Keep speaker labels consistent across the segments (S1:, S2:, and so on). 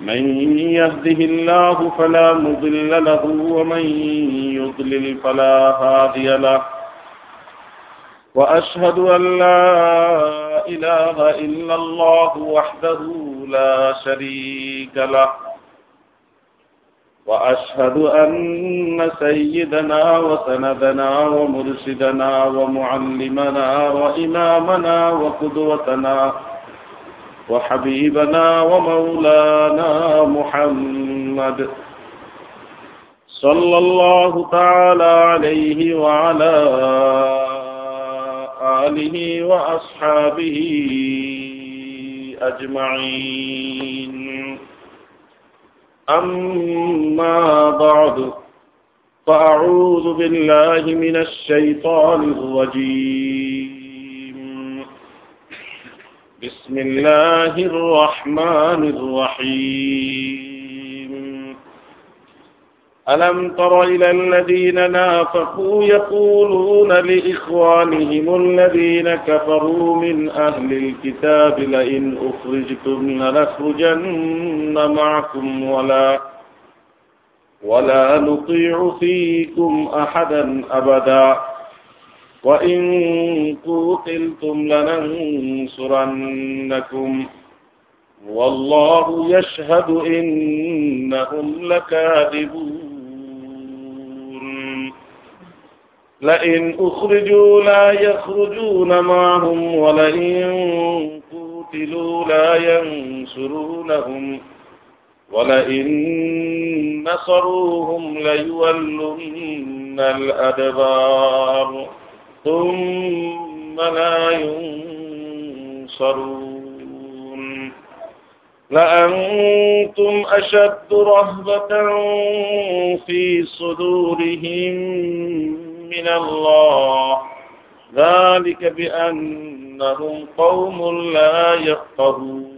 S1: من يهده الله فلا مضل له ومن يضلل فلا هادي له. وأشهد أن لا إله إلا الله وحده لا شريك له. وأشهد أن سيدنا وسندنا ومرشدنا ومعلمنا وإمامنا وقدوتنا وحبيبنا ومولانا محمد صلى الله تعالى عليه وعلى آله وأصحابه أجمعين. أما بعد فأعوذ بالله من الشيطان الرجيم. بسم الله الرحمن الرحيم. ألم تر إلى الذين نافقوا يقولون لإخوانهم الذين كفروا من أهل الكتاب لئن أخرجتم لنخرجن معكم ولا ولا نطيع فيكم أحدا أبدا. وإن قوتلتم لننصرنكم. والله يشهد إنهم لكاذبون. لئن أخرجوا لا يخرجون معهم ولئن قوتلوا لا ينصرونهم ولئن نصروهم ليولن الأدبار. ثم لا ينصرون. لأنتم أشد رهبة في صدورهم من الله. ذلك بأنهم قوم لا يفقهون.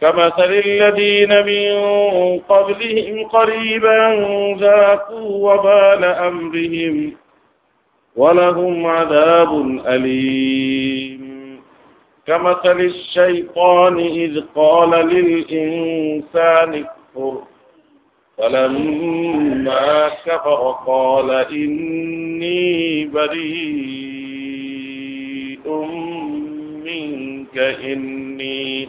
S1: كمثل الذين من قبلهم قريبا ذاقوا وبال أمرهم ولهم عذاب أليم. كمثل الشيطان إذ قال للإنسان اكفر. فلما كفر قال إني بريء منك إني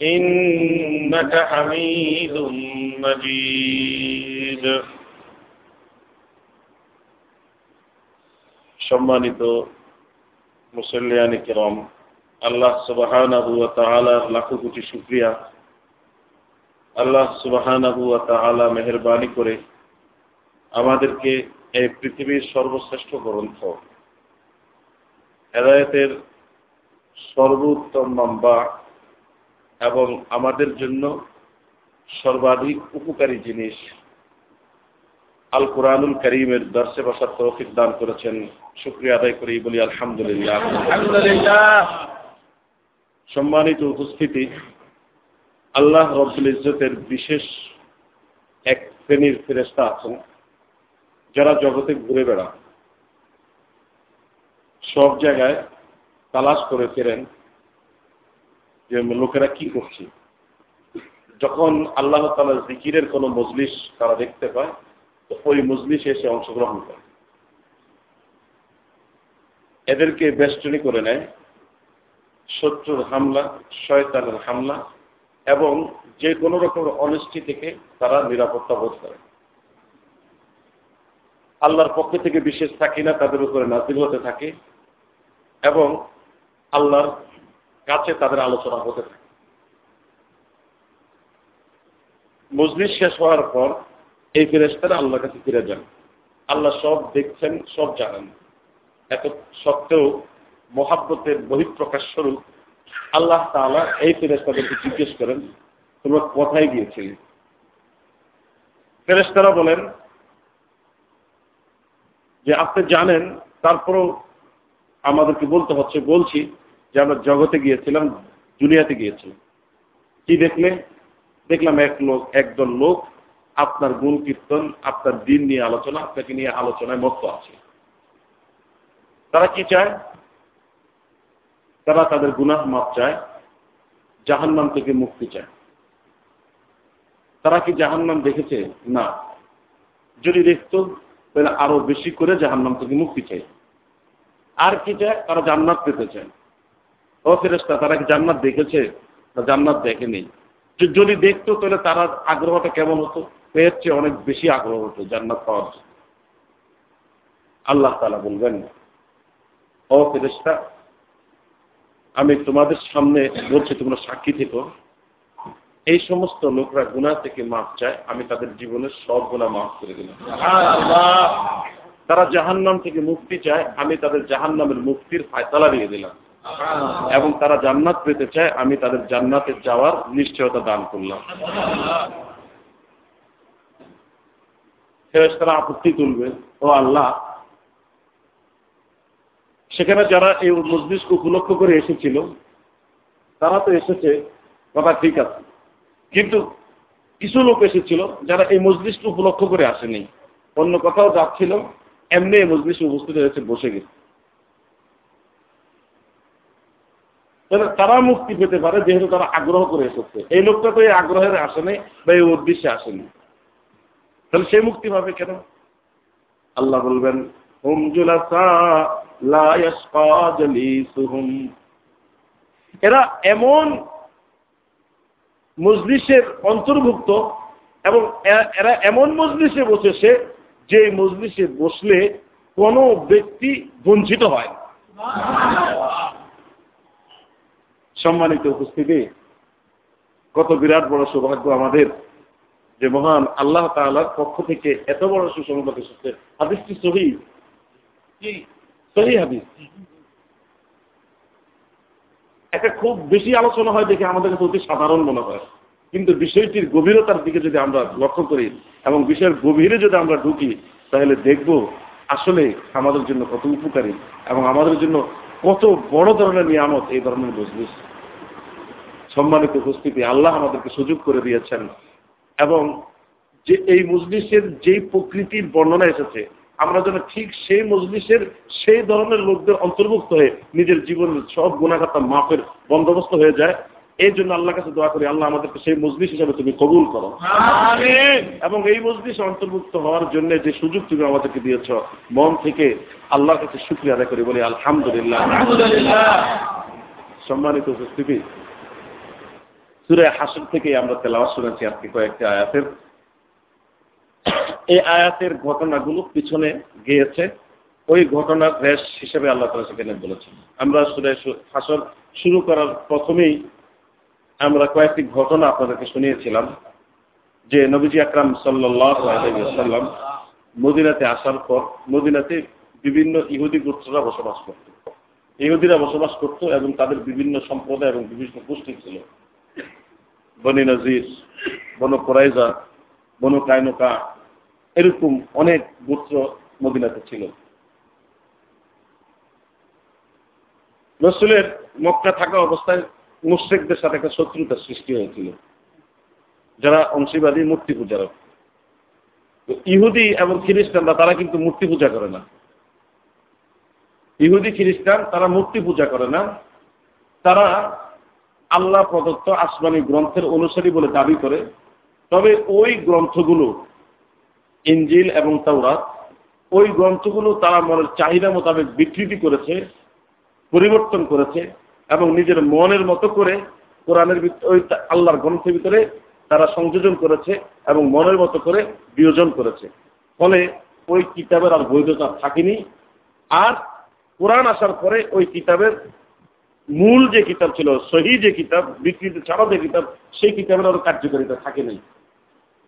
S1: إنك حميد مجيد সম্মানিত মুসল্লিয়ানি কিরম আল্লাহ সুবাহানাহু ওয়া তাআলার লাখো কোটি শুকরিয়া আল্লাহ সুবাহানাহু তাআলা মেহরবানি করে আমাদেরকে এই পৃথিবীর সর্বশ্রেষ্ঠ গ্রন্থ হেদায়তের সর্বোত্তম নম্বা এবং আমাদের জন্য সর্বাধিক উপকারী জিনিস আল কোরআনুল করিমের দর্শে বসার তৌফিক দান করেছেন। শুক্রিয়া আদায় করি বলি আলহামদুলিল্লাহ। সম্মানিত উপস্থিতি আল্লাহ রব্দুল ইজতের বিশেষ এক শ্রেণির ফেরেস্তা আছেন যারা জগতে ঘুরে বেড়ান সব জায়গায় তালাশ করে ফেরেন যে লোকেরা কি করছে? যখন আল্লাহ তালা জিকিরের কোনো মজলিস তারা দেখতে পায়, তো ওই মজলিসে এসে অংশগ্রহণ করে। এদেরকে বেষ্টনী করে নেয়, শত্রুর হামলা, শয়তানের হামলা এবং যে কোনো রকম অনিষ্টি থেকে তারা নিরাপত্তা বোধ করে। আল্লাহর পক্ষ থেকে বিশেষ থাকিনা তাদের উপরে নাজিল হতে থাকে এবং আল্লাহর কাছে তাদের আলোচনা হতে থাকে। মজলিস শেষ হওয়ার পর এই ফেরেস্তারা আল্লাহর কাছে ফিরে যান। আল্লাহ সব দেখছেন, সব জানেন। এত সত্ত্বেও মহাব্বতের বহিঃপ্রকাশ স্বরূপ আল্লাহ তাআলা এই ফেরেস্তাদেরকে জিজ্ঞেস করেন, তোমরা কোথায় গিয়েছিলে? ফেরেস্তারা বলেন, যে আপনি জানেন, তারপরও আমাদেরকে বলতে হচ্ছে, বলছি যে আমরা জগতে গিয়েছিলাম, দুনিয়াতে গিয়েছিলাম। কি দেখলে? দেখলাম এক লোক, একদল লোক আপনার গুণ কীর্তন, আপনার দিন নিয়ে আলোচনা, আপনাকে নিয়ে আলোচনায় মত আছে। তারা কি চায়? তারা তাদের গুনাহ মাপ চায়, জাহান্নাম থেকে মুক্তি চায়। তারা কি জাহান্নাম দেখেছে? না। যদি দেখত, তাহলে আরও বেশি করে জাহান্নাম থেকে মুক্তি চাই আর কি চায়? তারা জান্নাত পেতে চায়। ও তারা কি জান্নাত দেখেছে? না জান্নাত দেখেনি। যদি দেখতো তাহলে তারা আগ্রহটা কেমন হতো? এর চেয়ে অনেক বেশি আগ্রহ হতো জান্নাত পাওয়ার জন্য। আল্লাহ তালা বলবেন ও আমি তোমাদের সামনে বলছি তোমরা সাক্ষী থেকো। এই সমস্ত লোকরা গুণা থেকে মাফ চায় আমি তাদের জীবনের সব গুণা মাফ করে দিলাম। তারা জাহান্নাম থেকে মুক্তি চায় আমি তাদের জাহান্নামের মুক্তির ফায়তালা দিয়ে দিলাম। এবং তারা জান্নাত পেতে চায়, আমি তাদের জান্নাতে যাওয়ার নিশ্চয়তা দান করলাম। তারা আপত্তি তুলবে, ও আল্লাহ। সেখানে যারা এই মজলিসকে উপলক্ষ করে এসেছিল, তারা তো এসেছে কথা ঠিক আছে। কিন্তু কিছু লোক এসেছিল যারা এই মজলিসকে উপলক্ষ করে আসেনি। অন্য কোথাও যাচ্ছিল, এমনি এই মজলিসে উপস্থিত হয়েছে, বসে গেছে। তারা মুক্তি পেতে পারে যেহেতু তারা আগ্রহ করে এসেছে। এই লোকটা তো এই আগ্রহের আসেনি বা এই উদ্দেশ্যে আসেনি। তাহলে সে মুক্তি পাবে কেন? আল্লাহ বলবেন, হুম এরা এমন মজলিসের অন্তর্ভুক্ত এবং এরা এমন মজলিসে বসেছে যে মজলিসে বসলে কোন ব্যক্তি বঞ্চিত হয় সম্মানিত উপস্থিতি কত বিরাট বড় সৌভাগ্য আমাদের যে মহান আল্লাহ তালার পক্ষ থেকে এত বড় সুসংবাদ এসেছে। হাদিসটি সহি? সহি হাদিস? একটা খুব বেশি আলোচনা হয় দেখে আমাদের কাছে অতি সাধারণ মনে হয়। কিন্তু বিষয়টির গভীরতার দিকে যদি আমরা লক্ষ্য করি এবং বিষয়ের গভীরে যদি আমরা ঢুকি তাহলে দেখব আসলে আমাদের জন্য কত উপকারী এবং আমাদের জন্য কত বড় ধরনের নিয়ামত এই ধরনের মজলিস। সম্মানিত উপস্থিতি, আল্লাহ আমাদেরকে সুযোগ করে দিয়েছেন এবং যে এই মজলিসের যেই প্রকৃতির বর্ণনা এসেছে, আমরা যেন ঠিক সেই মজলিসের সেই ধরনের লোকদের অন্তর্ভুক্ত হয়ে নিজের জীবনের সব গুণাগাতা মাপের বন্দোবস্ত হয়ে যায়। এই জন্য আল্লাহ কাছে দোয়া করি আল্লাহ আমাদেরকে সেই মজলিস হিসাবে তুমি কবুল করো। এবং এই মজলিস অন্তর্ভুক্ত হওয়ার জন্য যে সুযোগ তুমি আমাদেরকে দিয়েছ মন থেকে আল্লাহর কাছে শুক্রিয়া আদায় করি বলি আলহামদুলিল্লাহ। সম্মানিত উপস্থিতি সুরে হাসন থেকে আমরা তেলাওয়া শুনেছি আজকে কয়েকটি আয়াতের। এই আয়াতের ঘটনাগুলো পিছনে গিয়েছে। ওই ঘটনার রেশ হিসেবে আল্লাহ তালা সেখানে বলেছেন। আমরা সুরে হাসন শুরু করার প্রথমেই আমরা কয়েকটি ঘটনা আপনাদেরকে শুনিয়েছিলাম যে নবীজি আকরাম সাল্লাম মদিনাতে আসার পর মদিনাতে বিভিন্ন ইহুদি গোত্ররা বসবাস করত। ইহুদিরা বসবাস করত এবং তাদের বিভিন্ন সম্প্রদায় এবং বিভিন্ন গোষ্ঠী ছিল। বনি নজির, বন কোরাইজা বন কায়নকা এরকম অনেক গোত্র মদিনাতে ছিল। রসুলের মক্কা থাকা অবস্থায় মুশ্রেকদের সাথে একটা শত্রুতার সৃষ্টি হয়েছিল। যারা অংশীবাদী মূর্তি পূজারক। ইহুদি এবং খ্রিস্টানরা, তারা কিন্তু মূর্তি পূজা করে না। ইহুদি, খ্রিস্টান, তারা মূর্তি পূজা করে না। তারা আল্লাহ প্রদত্ত আসমানি গ্রন্থের অনুসারী বলে দাবি করে। তবে ওই গ্রন্থগুলো ইঞ্জিল এবং তাওরাত, ওই গ্রন্থগুলো তারা মনের চাহিদা মোতাবেক বিকৃতি করেছে, পরিবর্তন করেছে। এবং নিজের মনের মতো করে কোরআনের ওই আল্লাহর গ্রন্থের ভিতরে তারা সংযোজন করেছে এবং মনের মতো করে বিয়োজন করেছে। ফলে ওই কিতাবের আর বৈধতা থাকেনি। আর কোরআন আসার পরে ওই কিতাবের মূল যে কিতাব ছিল, সহি যে কিতাব, বিকৃতি ছাড়া যে কিতাব, সেই কিতাবের আরও কার্যকারিতা থাকে নাই।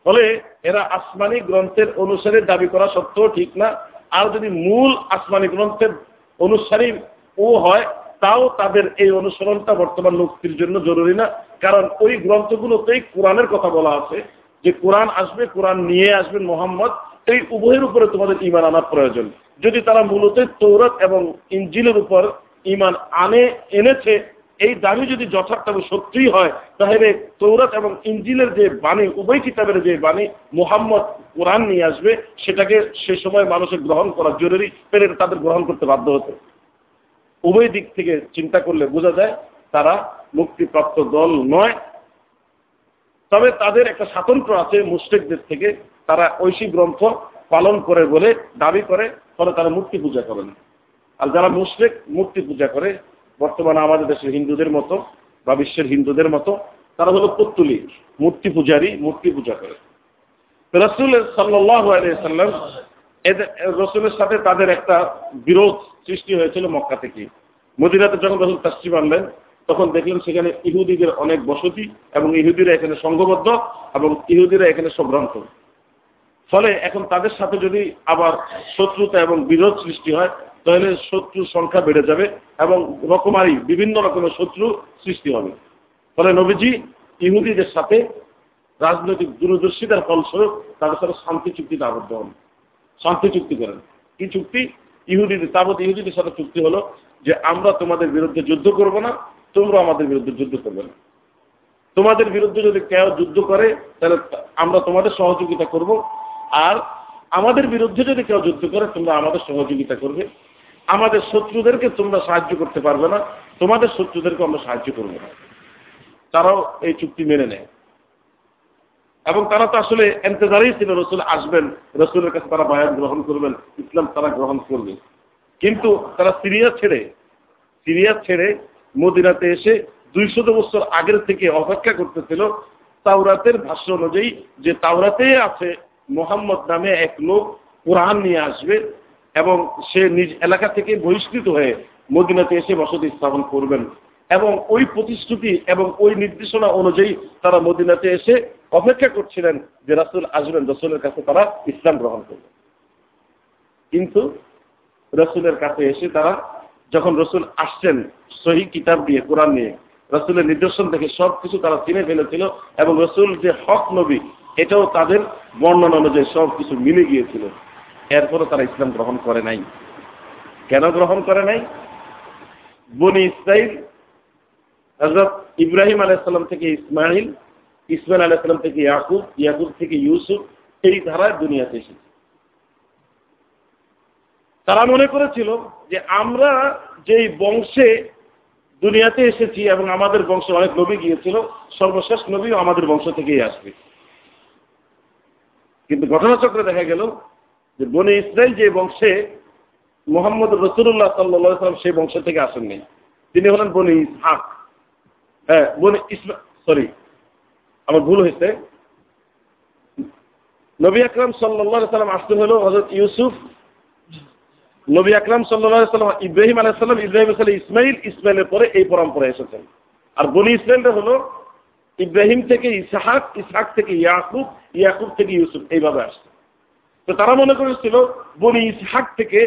S1: ফলে এরা আসমানি গ্রন্থের অনুসারে দাবি করা সত্ত্বেও ঠিক না। আর যদি মূল আসমানি গ্রন্থের অনুসারী ও হয় তাও তাদের এই অনুসরণটা বর্তমান মুক্তির জন্য জরুরি না। কারণ ওই গ্রন্থগুলোতেই কোরআনের কথা বলা আছে যে কোরআন আসবে, কোরআন নিয়ে আসবেন মোহাম্মদ, এই উভয়ের উপরে তোমাদের ইমান আনার প্রয়োজন। যদি তারা মূলত তৌরত এবং ইঞ্জিলের উপর ইমান আনে, এনেছে, এই দাবি যদি যথার্থভাবে সত্যিই হয়, তাহলে তৌরত এবং ইঞ্জিলের যে বাণী, উভয় কিতাবের যে বাণী মোহাম্মদ কোরআন নিয়ে আসবে, সেটাকে সে সময় মানুষের গ্রহণ করা জরুরি পেরে তাদের গ্রহণ করতে বাধ্য হতো। উভয় দিক থেকে চিন্তা করলে বোঝা যায় তারা মুক্তিপ্রাপ্ত দল নয়। তবে তাদের একটা স্বাতন্ত্র আছে মুস্টেকদের থেকে, তারা ঐশী গ্রন্থ পালন করে বলে দাবি করে, ফলে তারা মূর্তি পূজা করেন আর যারা মুসলিক মূর্তি পূজা করে, বর্তমানে আমাদের দেশের হিন্দুদের মতো বা বিশ্বের হিন্দুদের মতো, তারা হলো পুত্তুলি, মূর্তি পূজারী, মূর্তি পূজা করে। রসুল সাল্লাহ সাল্লাম এদের রসুলের সাথে তাদের একটা বিরোধ সৃষ্টি হয়েছিল মক্কা থেকে। মদিনাতে যখন রসুল তাস্তিম আনলেন, তখন দেখলেন সেখানে ইহুদিদের অনেক বসতি এবং ইহুদিরা এখানে সংঘবদ্ধ এবং ইহুদিরা এখানে সভ্রান্ত ফলে এখন তাদের সাথে যদি আবার শত্রুতা এবং বিরোধ সৃষ্টি হয়, তাহলে শত্রুর সংখ্যা বেড়ে যাবে এবং রকমারি বিভিন্ন রকমের শত্রু সৃষ্টি হবে। ফলে নবীজি ইহুদিদের সাথে রাজনৈতিক দূরদর্শিতার ফলস্বরূপ তাদের সাথে শান্তি চুক্তিতে আবদ্ধ হন। শান্তি চুক্তি করেন। কি চুক্তি? ইহুদিদের তাবৎ ইহুদিদের সাথে চুক্তি হলো যে আমরা তোমাদের বিরুদ্ধে যুদ্ধ করব না, তোমরা আমাদের বিরুদ্ধে যুদ্ধ করবে না। তোমাদের বিরুদ্ধে যদি কেউ যুদ্ধ করে, তাহলে আমরা তোমাদের সহযোগিতা করব। আর আমাদের বিরুদ্ধে যদি কেউ যুদ্ধ করে, তোমরা আমাদের সহযোগিতা করবে। আমাদের শত্রুদেরকে তোমরা সাহায্য করতে পারবে না, তোমাদের শত্রুদেরকে আমরা সাহায্য করব না। তারাও এই চুক্তি মেনে নেয়। এবং তারা তো আসলে এন্তেজারেই ছিল রসুল আসবেন, রসুলের কাছে তারা বায়ান গ্রহণ করবেন, ইসলাম তারা গ্রহণ করবে। কিন্তু তারা সিরিয়া ছেড়ে সিরিয়া ছেড়ে মদিনাতে এসে দুইশত বছর আগের থেকে অপেক্ষা করতেছিল তাওরাতের ভাষ্য অনুযায়ী যে তাওরাতে আছে মোহাম্মদ নামে এক লোক কোরআন নিয়ে আসবে এবং সে নিজ এলাকা থেকে বহিষ্কৃত হয়ে মদিনাতে এসে বসতি স্থাপন করবেন। এবং ওই প্রতিশ্রুতি এবং ওই নির্দেশনা অনুযায়ী তারা মদিনাতে এসে অপেক্ষা করছিলেন যে রাসুল আসবেন রসুলের কাছে তারা ইসলাম গ্রহণ করবে। কিন্তু রসুলের কাছে এসে তারা যখন রসুল আসছেন সহি কিতাব দিয়ে, কোরআন নিয়ে, রসুলের নিদর্শন সব কিছু তারা চিনে ফেলেছিল এবং রসুল যে হক নবী, এটাও তাদের বর্ণনা অনুযায়ী সব কিছু মিলে গিয়েছিল। এরপরও তারা ইসলাম গ্রহণ করে নাই। কেন গ্রহণ করে নাই? বনি ইসরাইল হজরত ইব্রাহিম আলাইসাল্লাম থেকে ইসমাইল ইসমাইল আলাইসাল্লাম থেকে ইয়াকুব ইয়াকুব থেকে ইউসুফ, এই ধারায় দুনিয়াতে এসেছে। তারা মনে করেছিল যে আমরা যেই বংশে দুনিয়াতে এসেছি এবং আমাদের বংশে অনেক নবী গিয়েছিল, সর্বশেষ নবীও আমাদের বংশ থেকেই আসবে। কিন্তু ঘটনাচক্রে দেখা গেল যে বনে ইসরায়েল যে বংশে মোহাম্মদ রসুল্লাহ সাল্লা সাল্লাম সেই বংশ থেকে আসেননি। তিনি হলেন বনি ইসহাক। হ্যাঁ বনি ইসমা সরি আমার ভুল হয়েছে। নবী আকরাম সাল্লা সাল্লাম আসতে হলো হজরত ইউসুফ। নবী আকরাম সাল্লাম ইব্রাহিম আলাইসাল্লাম ইব্রাহিম সাল্লাম ইসমাইল, ইসমাইলের পরে এই পরম্পরা এসেছেন। আর বনি ইসমাইলটা হলো ইব্রাহিম থেকে ইসাহাক ইসাহাক থেকে ইয়াকুব ইয়াকুব থেকে ইউসুফ, এইভাবে আসছে। তো তারা মনে করেছিল বনি ইসহাক থেকে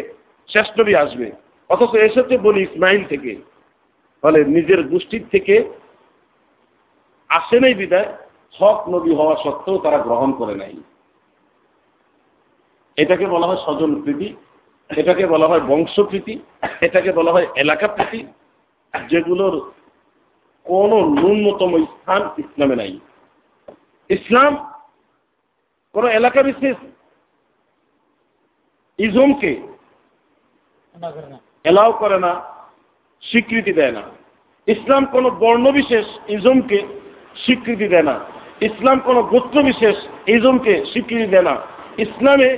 S1: শেষ নবী আসবে, অথচ এসেছে বনি ইসমাইল থেকে। ফলে নিজের গোষ্ঠীর থেকে আসে নাই বিদায় হক নবী হওয়া সত্ত্বেও তারা গ্রহণ করে নাই। এটাকে বলা হয় স্বজন প্রীতি, এটাকে বলা হয় বংশপ্রীতি এটাকে বলা হয় এলাকা প্রীতি, যেগুলোর কোন ন্যূনতম স্থান ইসলামে নাই। ইসলাম কোন এলাকা বিশেষ ইজমকে এলাও করে না, স্বীকৃতি দেয় না। ইসলাম কোন বর্ণবিশেষ ইজমকে স্বীকৃতি দেয় না। ইসলাম কোন গোত্র বিশেষ ইজমকে স্বীকৃতি দেয় না। ইসলামে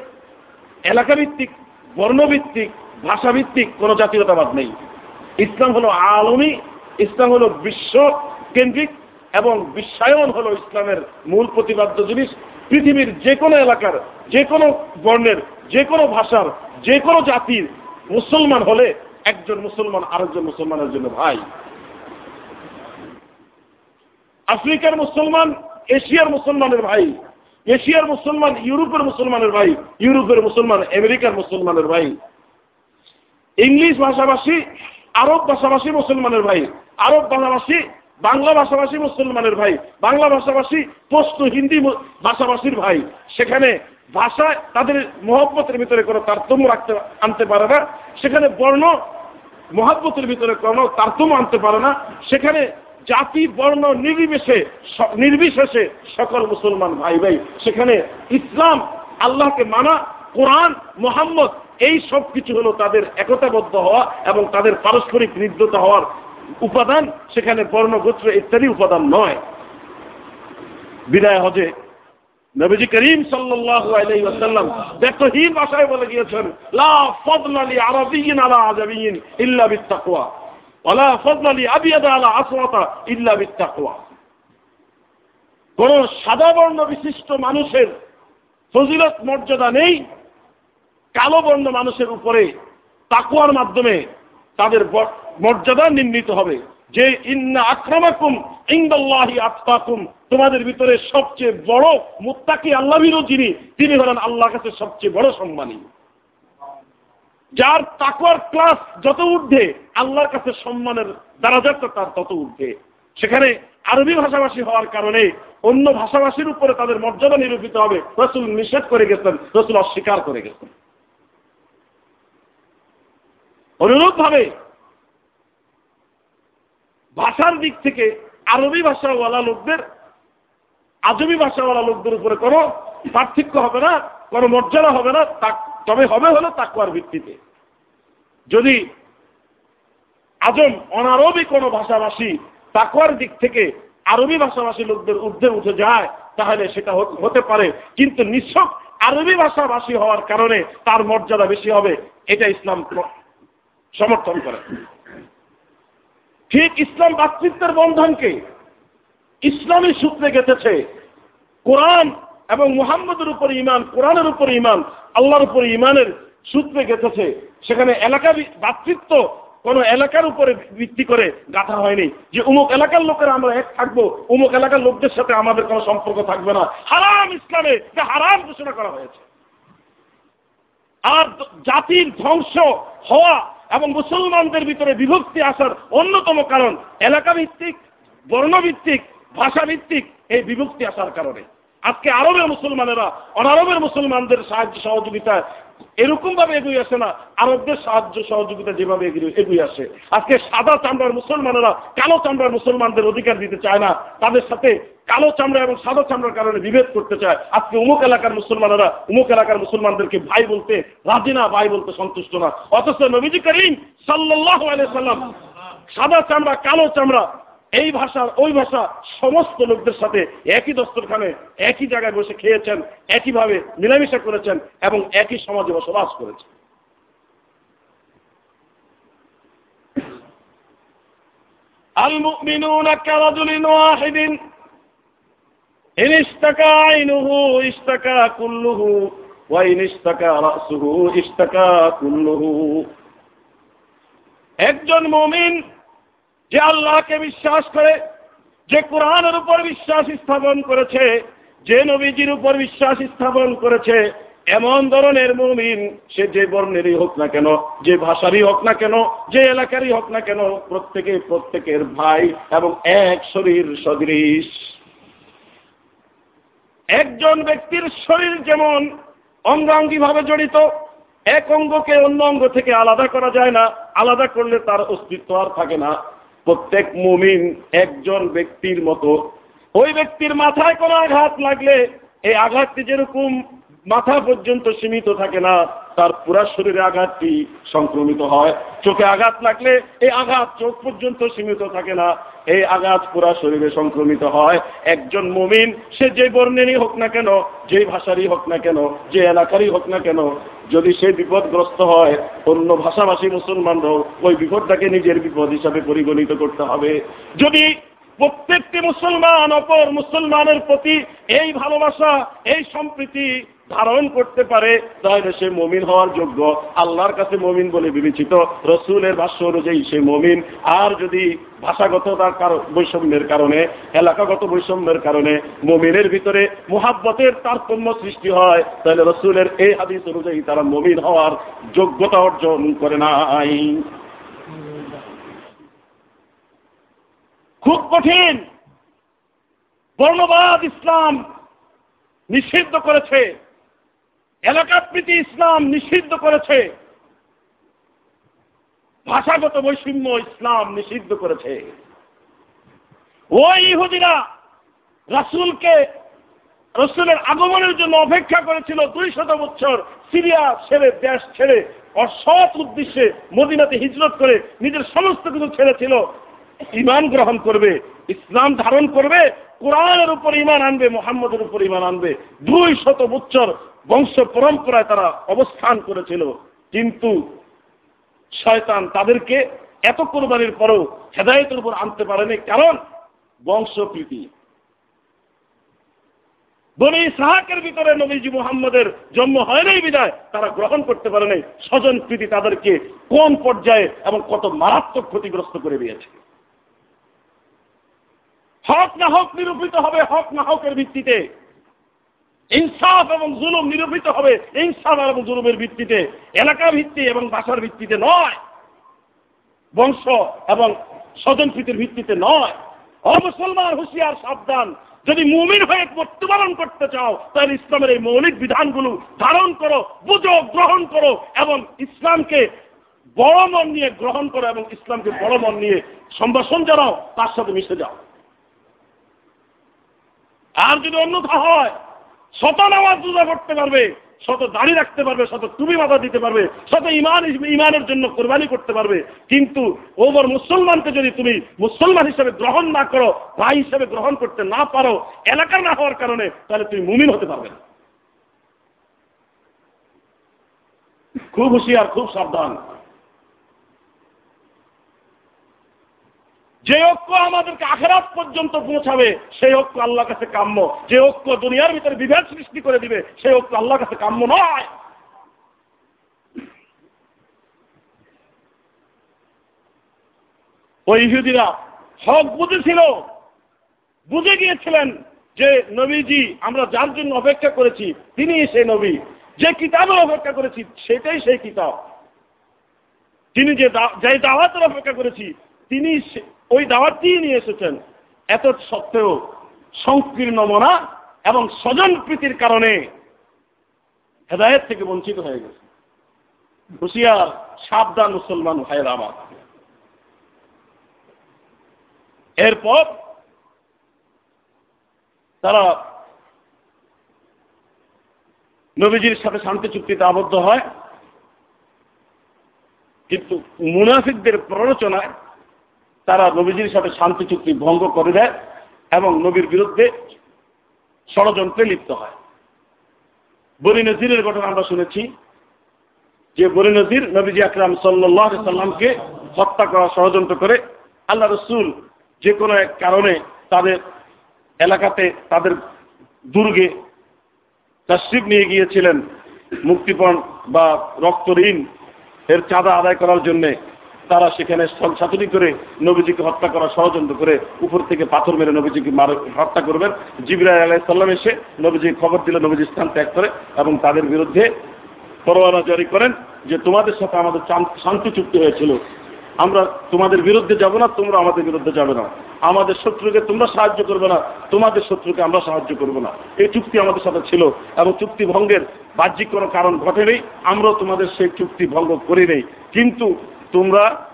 S1: এলাকাভিত্তিক, বর্ণভিত্তিক, ভাষাভিত্তিক কোনো জাতীয়তাবাদ নেই। ইসলাম হলো আলমী, ইসলাম হলো বিশ্ব কেন্দ্রিক এবং বিশ্বায়ন হলো ইসলামের মূল প্রতিপাদ্য জিনিস। পৃথিবীর যে কোনো এলাকার যে কোনো বর্ণের যে কোনো ভাষার যে কোনো জাতির মুসলমান হলে একজন মুসলমান আরেকজন মুসলমানের জন্য ভাই। আফ্রিকার মুসলমান এশিয়ার মুসলমানের ভাই, এশিয়ার মুসলমান, ইউরোপের মুসলমানের ভাই, ইউরোপের মুসলমান, আমেরিকার মুসলমানের ভাই। ইংলিশ ভাষাভাষী, আরব ভাষাভাষী মুসলমানের ভাই, আরব ভাষাভাষী, বাংলা ভাষাভাষী মুসলমানের ভাই, বাংলা ভাষাভাষী পশ্চ হিন্দি ভাষাভাষীর ভাই। সেখানে ভাষা তাদের মহব্বতের ভিতরে কোনো তারতম্য রাখতে আনতে পারে না। সেখানে বর্ণ মহাব্বতের ভিতরে কোনো তারতম্য আনতে পারে না। সেখানে জাতি বর্ণ নির্বিশেষে নির্বিশেষে সকল মুসলমান ভাই ভাই। সেখানে ইসলাম, আল্লাহকে মানা, কোরআন, মোহাম্মদ, এই সব কিছু হলো তাদের একতাবদ্ধ হওয়া এবং তাদের পারস্পরিক নির্দতা হওয়ার উপাদান। সেখানে বর্ণগোত্র ইত্যাদি উপাদান নয়। বিদায় হজে নবীজি করিম সাল্লাল্লাহু আলাইহি ওয়াসাল্লাম ব্যক্তহীন ভাষায় বলে গিয়েছেন, লা ফাদলা লি আরাবিয়্যিন আলা আজাবিয়্যিন ইল্লা বিত্তাকওয়া কোন সাদা বর্ণ বিশিষ্ট মানুষের ফজিলত, মর্যাদা নেই কালো বর্ণ মানুষের উপরে তাকুয়ার মাধ্যমে তাদের মর্যাদা নির্মিত হবে। যে ইন্না আক্রমাকুম ইন্দাল্লাহি আত্মাকুম তোমাদের ভিতরে সবচেয়ে বড় মুত্তাকি আল্লাহীরও যিনি, তিনি হলেন আল্লাহর কাছে সবচেয়ে বড় সম্মানী। যার তাকুয়ার ক্লাস যত ঊর্ধ্বে, আল্লাহর কাছে সম্মানের দ্বারাজাতটা তার তত ঊর্ধ্বে। সেখানে আরবি ভাষাভাষী হওয়ার কারণে অন্য ভাষাভাষীর উপরে তাদের মর্যাদা নিরূপিত হবে। রসুল নিষেধ করে গেছেন, রসুল অস্বীকার করে গেছেন। অনুরূপ ভাবে ভাষার দিক থেকে আরবি ভাষাওয়ালা লোকদের, আজবি ভাষাওয়ালা লোকদের উপরে কোনো পার্থক্য হবে না, কোনো মর্যাদা হবে না তবে হবে হলো তাকুয়ার ভিত্তিতে। যদি আজম অনারবি কোনো ভাষাভাষী তাকুয়ার দিক থেকে আরবি ভাষাভাষী লোকদের ঊর্ধ্বে উঠে যায়, তাহলে সেটা হতে পারে। কিন্তু নিঃসক আরবি ভাষাভাষী হওয়ার কারণে তার মর্যাদা বেশি হবে, এটা ইসলাম সমর্থন করে। ঠিক ইসলাম ভাতৃত্বের বন্ধনকে ইসলামী সূত্রে গেঁথেছে। কোরআন এবং মুহাম্মদের উপর ইমান কোরআনের উপর ইমান আল্লাহর উপর ইমানের সূত্রে গেঁথেছে। সেখানে এলাকা ভাতৃত্ব কোন এলাকার উপরে ভিত্তি করে গাথা হয়নি যে উমুক এলাকার লোকেরা আমরা এক থাকব, উমুক এলাকার লোকদের সাথে আমাদের কোনো সম্পর্ক থাকবে না। হারাম ইসলামে হারাম ঘোষণা করা হয়েছে। আর জাতির ধ্বংস হওয়া এবং মুসলমানদের ভিতরে বিভক্তি আসার অন্যতম কারণ এলাকা ভিত্তিক বর্ণভিত্তিক ভাষা ভিত্তিক এই বিভক্তি আসার কারণে। আজকে আরবের মুসলমানেরা, অনারবের মুসলমানদের সাহায্য সহযোগিতায় এরকম ভাবে এগিয়ে আসে না, আরবদের সাহায্য সহযোগিতা যেভাবে এগিয়ে আসে। আজকে সাদা চামড়ার মুসলমানেরা কালো চামড়ার মুসলমানদের অধিকার দিতে চায় না, তাদের সাথে কালো চামড়া এবং সাদা চামড়ার কারণে বিভেদ করতে চায়। আজকে উমুক এলাকার মুসলমানেরা উমুক এলাকার মুসলমানদেরকে ভাই বলতে রাজি না, ভাই বলতে সন্তুষ্ট না। অথচ নবীজি করিম সাল্লাহ সাদা চামড়া, কালো চামড়া এই ভাষা ওই ভাষা সমস্ত লোকদের সাথে একই দস্তরখানে একই জায়গায় বসে খেয়েছেন একইভাবে মিলামিশা করেছেন এবং একই সমাজে বসবাস করেছেন المؤمنون كرجل واحد إن اشتكى عينه اشتكى كله وإن اشتكى رأسه اشتكى كله একজন মুমিন যে আল্লাহকে বিশ্বাস করে, যে কোরআনের উপর বিশ্বাস স্থাপন করেছে, যে নবীজির উপর বিশ্বাস স্থাপন করেছে, এমন ধরনের মুমিন সে যে বর্ণেরই হোক না কেন, যে ভাষারই হোক না কেন, যে এলাকারই হোক না কেন, প্রত্যেকে প্রত্যেকের ভাই এবং এক শরীর সদৃশ। একজন ব্যক্তির শরীর যেমন অঙ্গাঙ্গি ভাবে জড়িত, এক অঙ্গকে অন্য অঙ্গ থেকে আলাদা করা যায় না, আলাদা করলে তার অস্তিত্ব আর থাকে না। প্রত্যেক মুমিন একজন ব্যক্তির মতো। ওই ব্যক্তির মাথায় কোনো আঘাত লাগলে, এই আঘাতটি যেরকম মাথা পর্যন্ত সীমিত থাকে না তার পুরা শরীরে আঘাতটি সংক্রমিত হয়। চোখে আঘাত লাগলে এই আঘাত চোখ পর্যন্ত সীমিত থাকে না। এই আঘাত পুরা শরীরে সংক্রমিত হয়। একজন মুমিন, সে যে বর্ণেরই হোক না কেন, যে ভাষারই হোক না কেন, যে এলাকারই হোক না কেন, যদি সে বিপদগ্রস্ত হয়, অন্য ভাষাভাষী মুসলমানরাও ওই বিপদটাকে নিজের বিপদ হিসাবে পরিগণিত করতে হবে। যদি প্রত্যেকটি মুসলমান অপর মুসলমানের প্রতি এই ভালোবাসা, এই সম্প্রীতি ধারণ করতে পারে, তাহলে সে মমিন হওয়ার যোগ্য। আল্লাহর কাছে মমিন বলে বিবেচিত, রসুলের ভাষ্য অনুযায়ী সে মমিন। আর যদি ভাষাগত তার বৈষম্যের কারণে, এলাকাগত বৈষম্যের কারণে মমিনের ভিতরে মোহাব্বতের তারতম্য সৃষ্টি হয়, তাহলে রসুলের এই হাদিস অনুযায়ী তারা মমিন হওয়ার যোগ্যতা অর্জন করে নাই। খুব কঠিন। বর্ণবাদ ইসলাম নিষিদ্ধ করেছে। এলাকাপ্রীতি ইসলাম নিষিদ্ধ করেছে। ভাষাগত বৈষম্য ইসলাম নিষিদ্ধ করেছে। ওই ইহুদিরা রাসুলকে, রসুলের আগমনের জন্য অপেক্ষা করেছিল দুই শত বছর সিরিয়া ছেড়ে, দেশ ছেড়ে অসৎ উদ্দেশ্যে মদিনাতে হিজরত করে নিজের সমস্ত কিছু ছেড়েছিল। ইমান গ্রহণ করবে, ইসলাম ধারণ করবে, কোরআনের উপর ইমান আনবে, মোহাম্মদের উপর ইমান আনবে। দুই শত বছর বংশ পরম্পরায় তারা অবস্থান করেছিল। কিন্তু শয়তান তাদেরকে এত কোরবানির পরও হেদায়তের উপর আনতে পারেনি। কারণ বংশপ্রীতি বনি ইসাহাকের ভিতরে নবীজি মোহাম্মদের জন্ম হয় নাই বিদায়, তারা গ্রহণ করতে পারে নাই। স্বজন প্রীতি তাদেরকে কোন পর্যায়ে এবং কত মারাত্মক ক্ষতিগ্রস্ত করে দিয়েছে। হক না হক নিরূপিত হবে, হক না হকের ভিত্তিতে ইনসাফ এবং জুলুম নিরূপিত হবে ইনসাফ এবং জুলুমের ভিত্তিতে। এলাকা ভিত্তি এবং ভাষার ভিত্তিতে নয়। বংশ এবং স্বজনপ্রীতির ভিত্তিতে নয়। অমুসলমান হুঁশিয়ার সাবধান। যদি মুমিন হয়ে মৃত্যুবরণ করতে চাও, তাহলে ইসলামের এই মৌলিক বিধানগুলো ধারণ করো, বুঝো, গ্রহণ করো এবং ইসলামকে বড় মন নিয়ে গ্রহণ করো এবং ইসলামকে বড় মন নিয়ে সম্ভাষণ জানাও, তার সাথে মিশে যাও। আর যদি অন্যথা হয় শত নামাজ রোজা করতে পারবে, শত দাড়ি রাখতে পারবে, শত তুমি মাথা দিতে পারবে, শত ইমান ইমানের জন্য কোরবানি করতে পারবে। কিন্তু ওবর মুসলমানকে যদি তুমি মুসলমান হিসেবে গ্রহণ না করো, ভাই হিসেবে গ্রহণ করতে না পারো এলাকার না হওয়ার কারণে, তাহলে তুমি মুমিন হতে পারবে না। খুব হুশিয়ার, খুব সাবধান। যে ঐক্য আমাদেরকে আখেরাত পর্যন্ত পৌঁছাবে, সেই ঐক্য আল্লাহ কাছে কাম্য। যে ঐক্য দুনিয়ার ভিতরে বিভেদ সৃষ্টি করে দিবে, সেই ঐক্য আল্লাহ কাছে কাম্য নয়। ওই ইহুদিরা হক বুঝেছিল বুঝে গিয়েছিলেন যে নবীজি, আমরা যার জন্য অপেক্ষা করেছি তিনি সেই নবী। যে কিতাবের অপেক্ষা করেছি, সেটাই সেই কিতাব। তিনি যে যে দাওয়াতের অপেক্ষা করেছি তিনি ওই দাওয়াতটিই নিয়ে এসেছেন। এত সত্ত্বেও সংকীর্ণ মনা এবং স্বজন প্রীতির কারণে হেদায়ত থেকে বঞ্চিত হয়ে গেছে। হুশিয়ার, সাবধান মুসলমান ভাইয়ের আমার। এরপর তারা নবীজির সাথে শান্তি চুক্তিতে আবদ্ধ হয়। কিন্তু মুনাফিকদের প্ররোচনায় তারা নবীজির সাথে শান্তি চুক্তি ভঙ্গ করে দেয় এবং নবীর বিরুদ্ধে ষড়যন্ত্রে লিপ্ত হয়। বনি নজিরের ঘটনা আমরা শুনেছি যে বনি নজির নবীজি আকরাম সাল্লাহ সাল্লামকে হত্যা করা ষড়যন্ত্র করে আল্লাহ রসুল যে কোনো এক কারণে তাদের এলাকাতে তাদের দুর্গে তশ্রিফ নিয়ে গিয়েছিলেন মুক্তিপণ বা রক্ত ঋণ এর চাঁদা আদায় করার জন্যে। তারা সেখানে ছাতুরি করে নবীজিকে হত্যা করা ষড়যন্ত্র করে উপর থেকে পাথর মেরে নবীজিকে হত্যা করবেন। জিবরাই আলাইসাল্লাম এসে নবীজি খবর দিল, নবীজি স্থান ত্যাগ করে এবং তাদের বিরুদ্ধে পরোয়ানা জারি করেন যে তোমাদের সাথে আমাদের শান্তি চুক্তি হয়েছিল। আমরা তোমাদের বিরুদ্ধে যাব না, তোমরা আমাদের বিরুদ্ধে যাবে না। আমাদের শত্রুকে তোমরা সাহায্য করবে না, তোমাদের শত্রুকে আমরা সাহায্য করব না। এই চুক্তি আমাদের সাথে ছিল এবং চুক্তি ভঙ্গের বাহ্যিক কোনো কারণ ঘটেনি। আমরাও তোমাদের সেই চুক্তি ভঙ্গ করি নেই কিন্তু তোমরা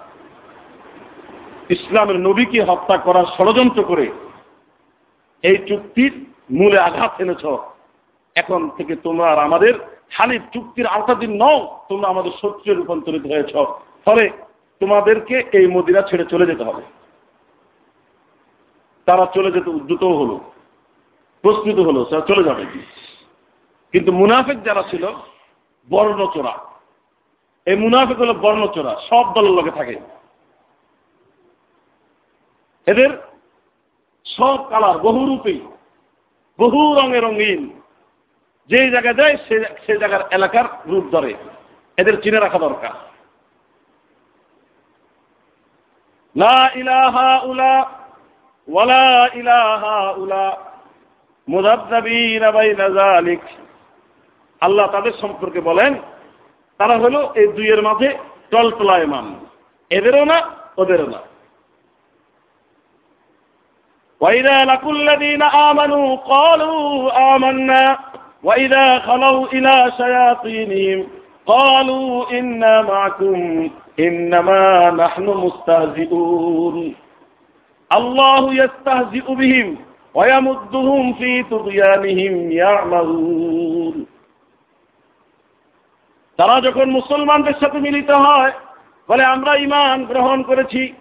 S1: ইসলামের নবীকে হত্যা করার ষড়যন্ত্র করে এই চুক্তির মূলে আঘাত এনেছ। এখন থেকে তোমরা আর আমাদের খালি চুক্তির আওতাধীন নও, তোমরা আমাদের শত্রুয়ে রূপান্তরিত হয়েছ। ফলে তোমাদেরকে এই মদিনা ছেড়ে চলে যেতে হবে। তারা চলে যেতে উদ্যুত হলো, প্রস্তুত হলো চলে যাবে। কিন্তু মুনাফেক যারা ছিল, বর্ণচোরা। এই মুনাফেক হলো বর্ণচোরা, সব দলের লোকে থাকে। এদের সব কালার বহুরূপী বহু রঙে রঙিন। যে জায়গায় যায়, সে জায়গার এলাকার রূপ ধরে। এদের চিনে রাখা দরকার। লা ইলাহা উলা, ওয়ালা ইলাহা উলা মুদাবদাবিনা বাইনা যালিক। আল্লাহ তাদের সম্পর্কে বলেন তারা হলো এই দুইয়ের মাঝে টলটলায়মান এদেরও না ওদেরও না وإذا لقوا الذين آمنوا قالوا آمنا وإذا خلوا إلى شياطينهم قالوا إنا معكم إنما نحن مستهزئون الله يستهزئ بهم ويمدهم في طغيانهم يعمهون তারা যখন মুসলমানদের সাথে মিলিত হয়, বলে আমরা ইমান গ্রহণ করেছি।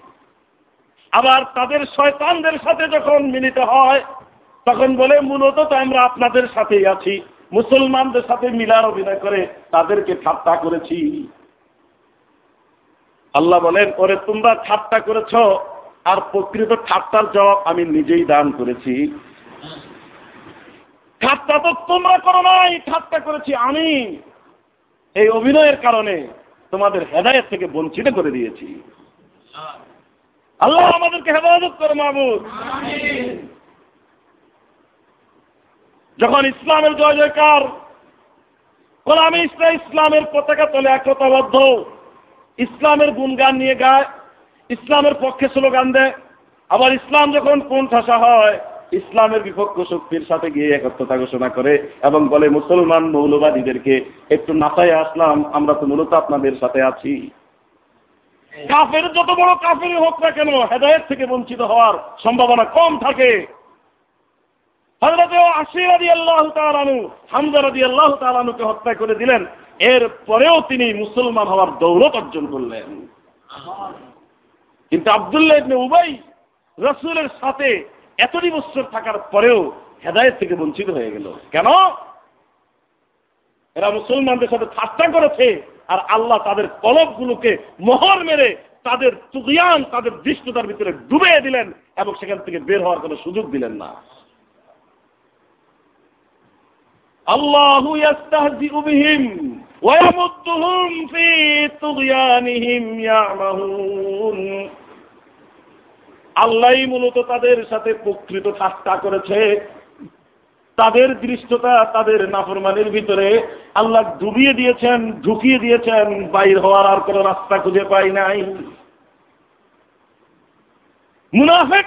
S1: আবার তাদের শয়তানদের সাথে যখন মিলিত হয়, তখন বলে, মূলত তো আমরা আপনাদের সাথেই আছি। মুসলমানদের সাথে মিলার অভিনয় করে তাদেরকে ঠাট্টা করেছি। আল্লাহ বলেন, ওরে, তোমরা ঠাট্টা করেছ, আর প্রকৃত ঠাট্টার জবাব আমি নিজেই দান করেছি। ঠাট্টা তো তোমরা করো নাই, ঠাট্টা করেছি আমি। এই অভিনয়ের কারণে তোমাদের হেদায়ত থেকে বঞ্চিত করে দিয়েছি। আল্লাহ আমাদেরকে হেফাজত করে মাহবুদ যখন ইসলামের জয় জয়কার গোলামী ইসলাম ইসলামের পতাকা তলে একতাবদ্ধ, ইসলামের গুণগান নিয়ে গায়, ইসলামের পক্ষে স্লোগান দেয়, আবার ইসলাম যখন কোন ঠাসা হয় ইসলামের বিপক্ষ শক্তির সাথে গিয়ে একত্রতা ঘোষণা করে এবং বলে, মুসলমান মৌলবাদীদেরকে একটু নাচায় আসলাম, আমরা তো মূলত আপনাদের সাথে আছি। কাফের যত বড় কাফেরই হোক না কেন, হেদায়ত থেকে বঞ্চিত হওয়ার সম্ভাবনা কম থাকে। হত্যা করে দিলেন। এর পরেও তিনি মুসলমান হওয়ার দৌলত অর্জন করলেন। কিন্তু আবদুল্লাহ উবাই রসুলের সাথে এতটি বছর থাকার পরেও হেদায়ত থেকে বঞ্চিত হয়ে গেল। কেন? এরা মুসলমানদের সাথে ঠাট্টা করেছে আর আল্লাহ তাদের কলবগুলোকে মোহর মেরে তাদের তুগিয়ান, তাদের দৃষ্টতার ভিতরে ডুবে দিলেন এবং সেখান থেকে বের হওয়ার কোনো সুযোগ দিলেন না। আল্লাহু আল্লাহই মূলত তাদের সাথে প্রকৃত ঠাট্টা করেছে। তাদের দৃষ্টতা, তাদের নাফরমানির ভিতরে আল্লাহ ডুবিয়ে দিয়েছেন, ঢুকিয়ে দিয়েছেন, বাইর হওয়ার আর কোনো রাস্তা খুঁজে পাই নাই। মুনাফেক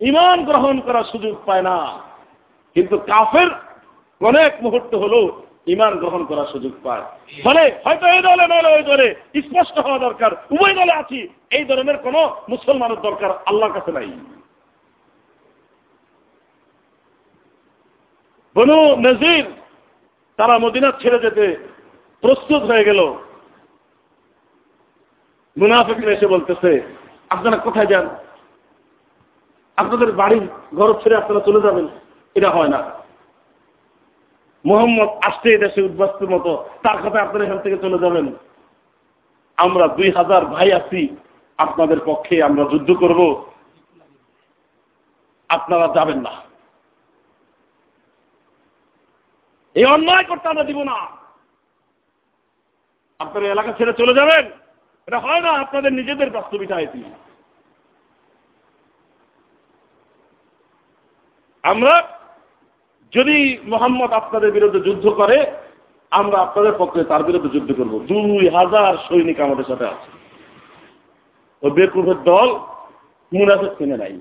S1: ইমান গ্রহণ করার সুযোগ পায় না। কিন্তু কাফের অনেক মুহূর্ত হলো ইমান গ্রহণ করার সুযোগ পায়। ফলে হয়তো এই দলে নয় ওই দলে স্পষ্ট হওয়া দরকার, উভয় দলে আছি, এই ধরনের কোন মুসলমানের দরকার আল্লাহর কাছে নাই। বনু নজির, তারা মদিনা ছেড়ে যেতে প্রস্তুত হয়ে গেল। মুনাফিকরা এসে বলতেছে, আপনারা কোথায় যান? আপনাদের বাড়ি ঘর ছেড়ে আপনারা চলে যাবেন। এটা হয় না। মোহাম্মদ আসতে দেশে উদ্বাস্তুর মতো, তার কথা আপনারা এখান থেকে চলে যাবেন। আমরা দুই হাজার ভাই আছি, আপনাদের পক্ষে আমরা যুদ্ধ করব। আপনারা যাবেন না। এই অন্যায় করতে আমরা দিব না। আপনার এলাকা ছেড়ে চলে যাবেন। এটা হয় না, আপনাদের নিজেদের বাস্তবিতা এটি। আমরা যদি মোহাম্মদ আপনাদের বিরুদ্ধে যুদ্ধ করে, আমরা আপনাদের পক্ষে তার বিরুদ্ধে যুদ্ধ করব। দুই হাজার সৈনিক আমাদের সাথে আছে। ও বেকুফের দল মুনাফেক কিনে নাই।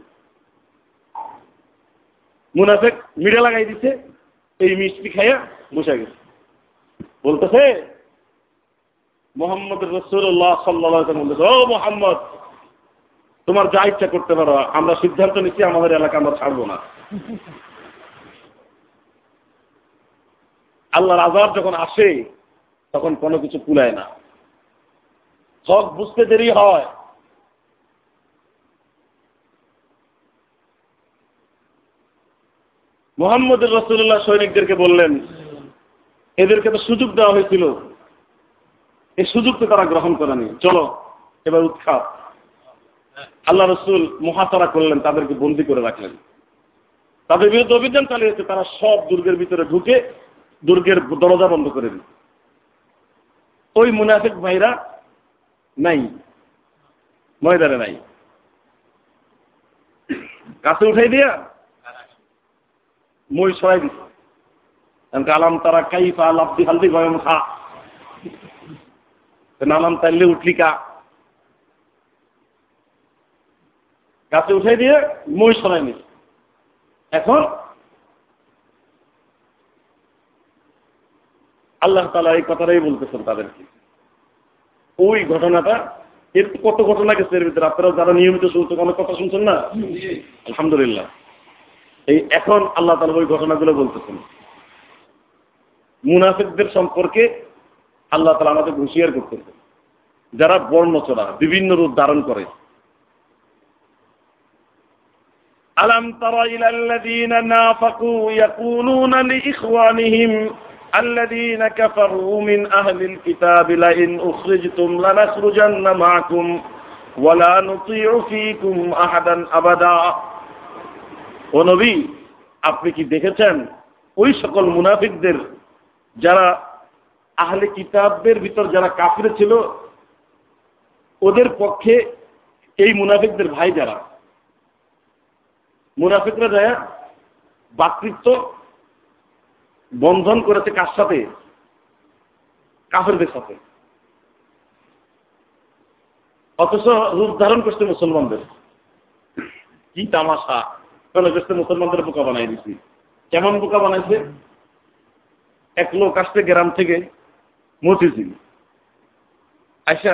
S1: মুনাফেক মিডে লাগাই দিছে, এই মিষ্টি খাইয়া বসে গেছে। বলতেছে, মোহাম্মদ রসুল্লাহ সাল্লাহ ও মোহাম্মদ, তোমার যা ইচ্ছা করতে পারো, আমরা সিদ্ধান্ত নিচ্ছি আমাদের এলাকা আমরা ছাড়বো না। আল্লাহর আজাব যখন আসে, তখন কোনো কিছু কুলায় না। হক বুঝতে দেরি হয়। মোহাম্মদ রসুল্লাহ সৈনিকদেরকে বললেন, এদেরকে তো সুযোগ দেওয়া হয়েছিল। এই সুযোগ তো তারা গ্রহণ করেনি। চলো, এবার উৎখাত। আল্লাহ রসুল মহাতারা করলেন, তাদেরকে বন্দি করে রাখলেন। তাদের বিরুদ্ধে অভিযান চালিয়েছে, তারা সব দুর্গের ভিতরে ঢুকে দুর্গের দরজা বন্ধ করে দিল ওই মুনাফিক ভাইরা নাই, ময়দানে নাই। কাছে উঠাই দিয়া মই সরাই দিছে। আলাম তারা কাইফা লাভদি হালদি গয়ম খা নালাম তাইলে উঠলি কা? গাছে উঠাই দিয়ে মই সরাই নিছে। এখন আল্লাহ তালা এই কথাটাই বলতেছেন তাদেরকে। ওই ঘটনাটা এর কত ঘটনা গেছে এর ভিতরে? আপনারা যারা নিয়মিত শুনছেন অনেক কথা শুনছেন না? আলহামদুলিল্লাহ। এই এখন আল্লাহ তালা ওই ঘটনাগুলো বলতেছেন। মুনাফিকদের সম্পর্কে আল্লাহ তালা আমাদের হুঁশিয়ার করতেছেন। যারা বর্ণচরা বিভিন্ন রূপ ধারণ করে। আলম তারা ইলাল্লাযীনা নাফাকু ইয়াকুলুনা লিইখওয়ানিহিম الذين كفروا من أهل الكتاب لئن أخرجتم لنخرجن معكم ولا نطيع فيكم أحدا أبدا ও নবী আপনি কি দেখেছেন ওই সকল মুনাফিকদের যারা আহলে কিতাবদের ভিতর যারা কাফিরে ছিল ওদের পক্ষে এই মুনাফিকদের ভাই যারা মুনাফিকরা যায় বাকৃত্ব বন্ধন করেছে কার সাথে? কাফেরদের সাথে। অথচ রূপ ধারণ করছে মুসলমানদের। কি তামাশা। কেন করছে মুসলমানদের বোকা বানাই দিছি। কেমন বোকা বানাইছে? এক লোক আসছে গ্রাম থেকে মতিঝিল আচ্ছা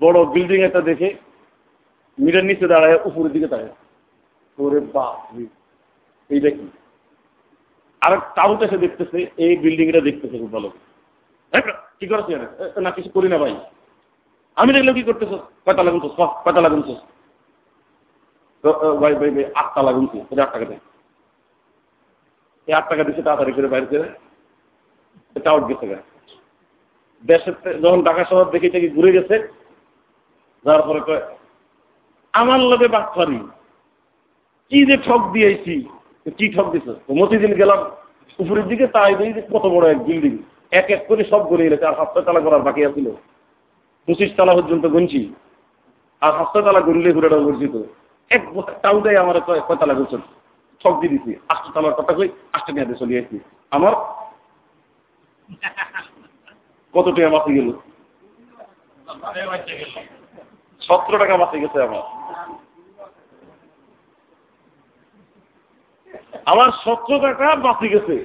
S1: বড় বিল্ডিং একটা দেখে মিটার নিচে দাঁড়ায়, উপরের দিকে দাঁড়ায় ওরে বাপ এই দেখি আর তাবুতে এসে দেখতেছে, এই বিল্ডিংটা দেখতেছে খুব ভালো। কি করছে না, কিছু করি না ভাই। আমি দেখলাম কি করতেছ? কয়টা লাগুনছ কয়টা লাগুনছ ভাই ভাই ভাই, আটটা লাগুনছি আট টাকা দেয় এই আট টাকা দিচ্ছে তাড়াতাড়ি করে বাইরে করে টাউট গেছে দেশের যখন ঢাকা শহর দেখে থেকে ঘুরে গেছে যার পরে আমার লোকে বাচ্চারি। কি যে ঠক দিয়েছি। কি ঠক দিছ? গেলাম, উপরের দিকে তাই কত বড় এক বিল্ডিং এক এক করে সব গেছে, আর করার বাকি আছিল পঁচিশ তালা পর্যন্ত গুনছি। আর তো এক টাউটাই আমার কয়তালা ঠক দিয়ে দিছি। তালার কথা কই, আটটা নিয়ে চলে আসছি। আমার কত টাকা বাঁচে গেল? সতেরো টাকা বাঁচে গেছে আমার। আমার সতেরো টাকা বাঁচে গেছে।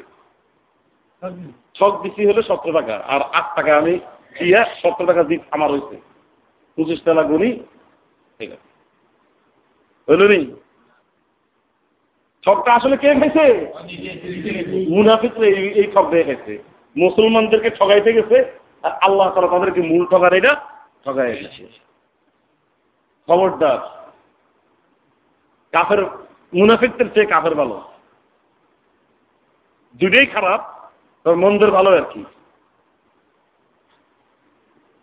S1: ছক বেশি হলে সতেরো টাকা, আর আট টাকা আমি দিয়া সতেরো টাকা দিক আমার হয়েছে পঁচিশ টাকা গুনি ঠিক আছে। হইল নি? ছকটা আসলে কে খাইছে? মুনাফিক এই ছক দিয়ে খাইছে। মুসলমানদেরকে ঠগাইতে গেছে, আর আল্লাহ তারা তাদেরকে মূল ঠগার এটা ঠগাই গেছে খবরদার। কাফের মুনাফিকদের চেয়ে কাফের ভালো। দুটাই খারাপ তোর মন্দের ভালো আর কি।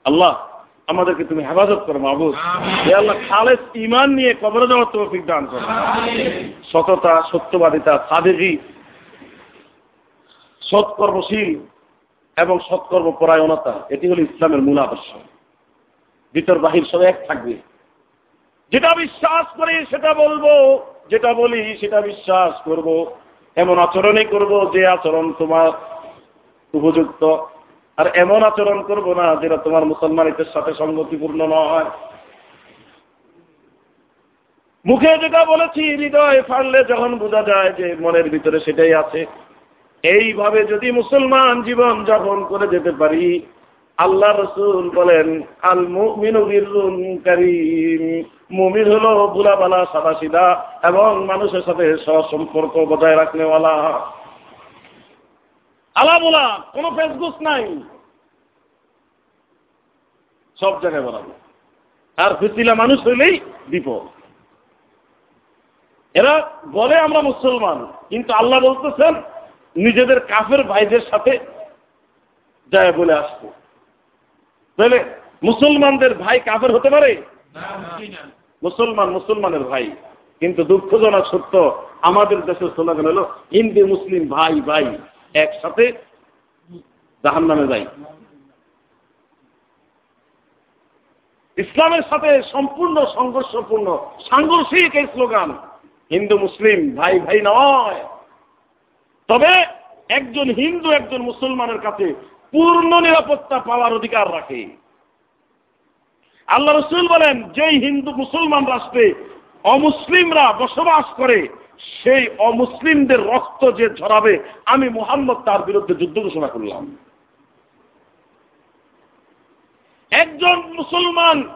S1: আল্লাহ আমাদেরকে তুমি হেফাজত করো মাহবুব। এ আল্লাহ খালেস ইমান নিয়ে কবরে যাওয়ার তৌফিক দান করো। সততা সত্যবাদিতা সাদেগি সৎকর্মশীল এবং সৎকর্ম পরায়ণতা এটি হল ইসলামের মূল আদর্শ। ভিতর বাহির সব এক থাকবে। যেটা বিশ্বাস করি সেটা বলব যেটা বলি সেটা বিশ্বাস করব। এমন আচরণই করব যে আচরণ তোমার উপযুক্ত। আর এমন আচরণ করব না যেটা তোমার মুসলমানিদের সাথে সঙ্গতিপূর্ণ নয়। মুখে যেটা বলেছি, হৃদয় ফাড়লে যখন বোঝা যায় যে মনের ভিতরে সেটাই আছে। এইভাবে যদি মুসলমান জীবন যাপন করে যেতে পারি আল্লাহ রসুল বলেন আল মুমিনুকারীম মুমিন হলো সাদা সিদা এবং মানুষের সাথে সম্পর্ক বজায় রাখনেওয়ালা। আলা বলা, কোন ফেসবুক নাই। সব জায়গায় বলাবো আর ফিসিলা মানুষ হইলেই বিপদ। এরা বলে আমরা মুসলমান, কিন্তু আল্লাহ বলতেছেন, নিজেদের কাফের ভাইদের সাথে যায় বলে আসতো তাহলে মুসলমানদের ভাই কাফের হতে পারে? মুসলমান মুসলমানের ভাই। কিন্তু দুঃখজনক সত্য আমাদের দেশের স্লোগান হলো হিন্দু মুসলিম ভাই ভাই একসাথে জাহান নামে যাই। ইসলামের সাথে সম্পূর্ণ সংঘর্ষপূর্ণ সাংঘর্ষিক এই স্লোগান হিন্দু মুসলিম ভাই ভাই নয়। তবে একজন হিন্দু একজন মুসলমানের কাছে পূর্ণ নিরাপত্তা পাওয়ার অধিকার রাখে। আল্লাহ রসুল বলেন, যেই হিন্দু মুসলমান রাষ্ট্রে অমুসলিমরা বসবাস করে, সেই অমুসলিমদের রক্ত যে ঝরাবে, আমি মোহাম্মদ তার বিরুদ্ধে যুদ্ধ ঘোষণা করলাম। একজন মুসলমান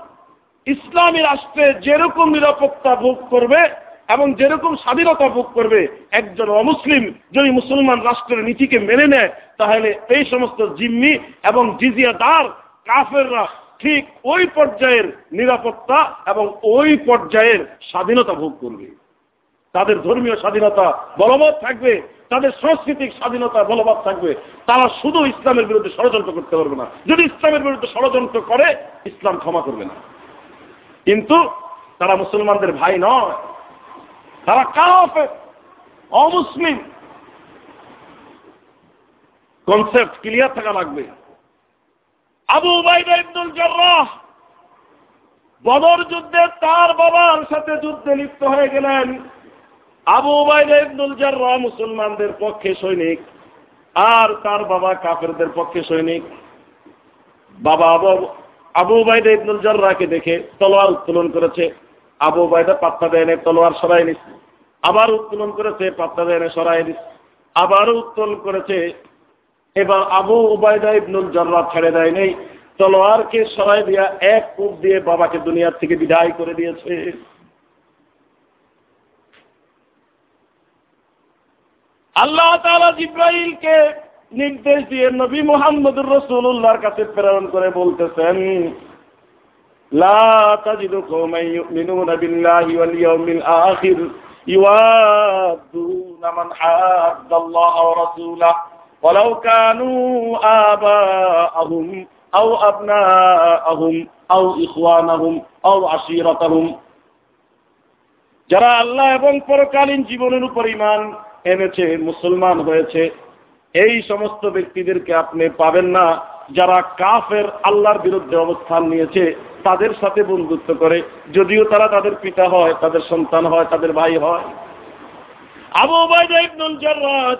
S1: ইসলামী রাষ্ট্রে যেরকম নিরাপত্তা ভোগ করবে এবং যেরকম স্বাধীনতা ভোগ করবে একজন অমুসলিম যদি মুসলমান রাষ্ট্রের নীতিকে মেনে নেয়, তাহলে এই সমস্ত জিম্মি এবং জিজিয়াদার কাফেররা ঠিক ওই পর্যায়ের নিরাপত্তা এবং ওই পর্যায়ের স্বাধীনতা ভোগ করবে। তাদের ধর্মীয় স্বাধীনতা বলবৎ থাকবে, তাদের সাংস্কৃতিক স্বাধীনতা বলবৎ থাকবে। তারা শুধু ইসলামের বিরুদ্ধে ষড়যন্ত্র করতে পারবে না। যদি ইসলামের বিরুদ্ধে ষড়যন্ত্র করে, ইসলাম ক্ষমা করবে না। কিন্তু তারা মুসলমানদের ভাই নয়। তারা কাফের, অমুসলিম। কনসেপ্ট ক্লিয়ার থাকা লাগবে। আবু উবাইদা ইবনুল জার্রাহ বদর যুদ্ধে তার বাবার সাথে যুদ্ধে লিপ্ত হয়ে গেলেন। আবু উবাইদা ইবনুল জার্রাহ মুসলমানদের পক্ষে সৈনিক, আর তার বাবা কাফেরদের পক্ষে সৈনিক। বাবা আবু আবু উবাইদা ইবনুল জার্রাহকে দেখে তলোয়ার উত্তোলন করেছে। আবু উবাইদা পাত্তা দেয়নি তলোয়ার সরাই নিচ্ছে আবার উত্তোলন করেছে, পাত্তা দেয়নি সরাই নিচ্ছে আবারও উত্তোলন করেছে, এবার আবু উবায়দা ইবনুল জার্রাহ ছেড়ে দেয় নেই। তলোয়ারকে সরাই দিয়া এক কূপ দিয়ে বাবাকে দুনিয়ার থেকে বিদায় করে দিয়েছে। আল্লাহ তালা জিব্রাইলকে নির্দেশ দিয়ে নবী মোহাম্মদুর রসুল্লাহর কাছে প্রেরণ করে বলতেছেন لا تجد قوما يؤمنون بالله واليوم الآخر يوادون من حاد الله ورسوله ولو كانوا آباءهم أو أبناءهم أو إخوانهم أو عشيرتهم যারা আল্লাহ এবং পরকালীন জীবনের উপর ইমান এনেছে মুসলমান হয়েছে এই সমস্ত ব্যক্তিদেরকে আপনি পাবেন না যারা কাফের আল্লাহর বিরুদ্ধে অবস্থান নিয়েছে তাদের সাথে বন্ধুত্ব করে, যদিও তারা তাদের পিতা হয়, তাদের সন্তান হয়, তাদের ভাই হয়। আবু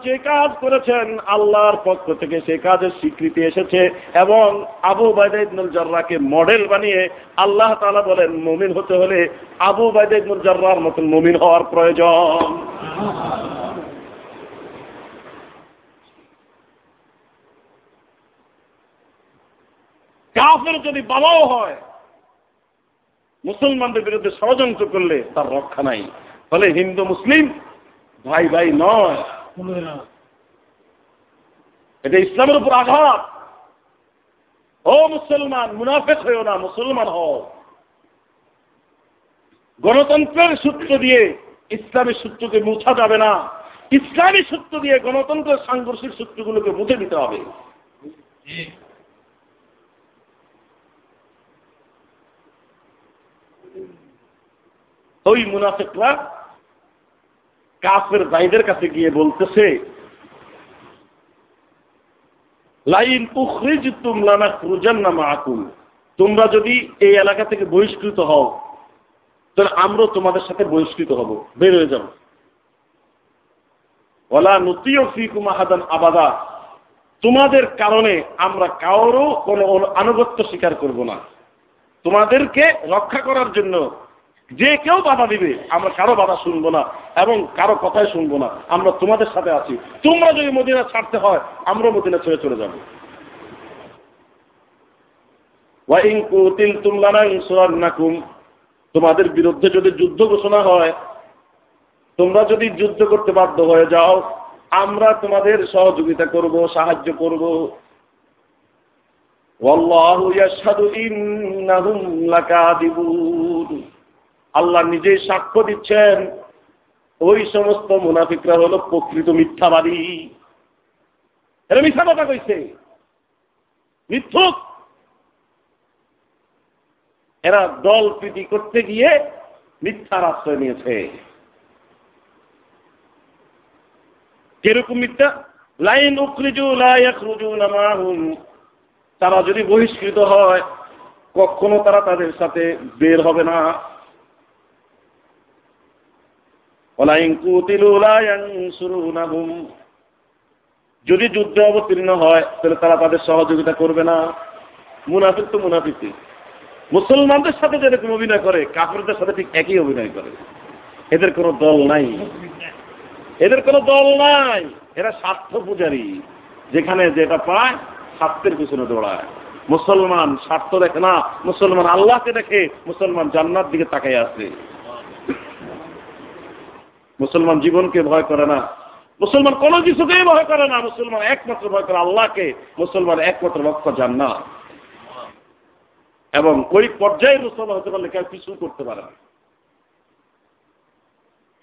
S1: যে কাজ করেছেন, আল্লাহর পক্ষ থেকে সে কাজের স্বীকৃতি এসেছে এবং আবু ওবায়দা ইবনুল মডেল বানিয়ে আল্লাহ তাআলা বলেন, মুমিন হতে হলে আবু ওবায়দা ইবনুল মতন মুমিন হওয়ার প্রয়োজন। কাফের যদি বাবাও হয় মুসলমানদের বিরুদ্ধে ষড়যন্ত্র করলে তার রক্ষা নাই। ফলে হিন্দু, মুসলিম ভাই ভাই নয়। এটা ইসলামের উপর আঘাত। ও মুসলমান, মুনাফেক হয়েও না, মুসলমান হও। গণতন্ত্রের সূত্র দিয়ে ইসলামী সূত্রকে মুছা যাবে না। ইসলামী সূত্র দিয়ে গণতন্ত্রের সাংঘর্ষিক সূত্রগুলোকে মুছে দিতে হবে। ওই মুনাফেকরা কাফের ভাইদের কাছে গিয়ে বলতেছে, লাইন উখরিজ তুম লানা খুরুজান না মাকুম তোমরা যদি এই এলাকা থেকে বহিষ্কৃত হও, তাহলে আমরাও তোমাদের সাথে বহিষ্কৃত হব। বের হয়ে যাব ওলা নতিও ফিকুম আহাদান আবাদা। তোমাদের কারণে আমরা কারোরও কোনো আনুগত্য স্বীকার করব না। তোমাদেরকে রক্ষা করার জন্য যে কেউ বাধা দিবে, আমরা কারও বাধা শুনব না এবং কারও কথাই শুনব না। আমরা তোমাদের সাথে আছি। তোমরা যদি মদিনা ছাড়তে হয়, আমরা মদিনা ছেড়ে চলে যাব। তোমাদের বিরুদ্ধে যদি যুদ্ধ ঘোষণা হয়, তোমরা যদি যুদ্ধ করতে বাধ্য হয়ে যাও, আমরা তোমাদের সহযোগিতা করব, সাহায্য করব। আল্লাহ নিজেই সাক্ষ্য দিচ্ছেন, ওই সমস্ত মুনাফিকরা হলো প্রকৃত মিথ্যাবাদী। এরা মিথ্যা কথা কইছে। মিথ্যুক। এরা দল প্রীতি করতে গিয়ে মিথ্যার আশ্রয় নিয়েছে। কীরকম মিথ্যা? লাইন উকরিজু লাইয়াখরুজু নামাহুম। তারা যদি বহিষ্কৃত হয়, কখনো তারা তাদের সাথে বের হবে না। যদি যুদ্ধে অবতীর্ণ হয়, তাহলে তারা তাদের সহযোগিতা করবে না। মুনাফিক তো মুনাফিকি মুসলমানদের সাথে যেরকম অভিনয় করে কাপড়দের সাথে ঠিক একই অভিনয় করে। এদের কোনো দল নাই। এদের কোনো দল নাই। এরা স্বার্থ পূজারী। যেখানে যেটা পায়, স্বার্থের পিছনে দৌড়ায়। মুসলমান স্বার্থ দেখে না, মুসলমান আল্লাহকে দেখে, মুসলমান জান্নার দিকে তাকাই আছে। মুসলমান জীবনকে ভয় করে না। মুসলমান কোনো কিছুকেই ভয় করে না। মুসলমান একমাত্র ভয় করে আল্লাহকে। মুসলমান একমাত্র লক্ষ্য জান্নাত। এবং ওই পর্যায়ে মুসলমান হতে পারলে কেউ কিছু করতে পারে না।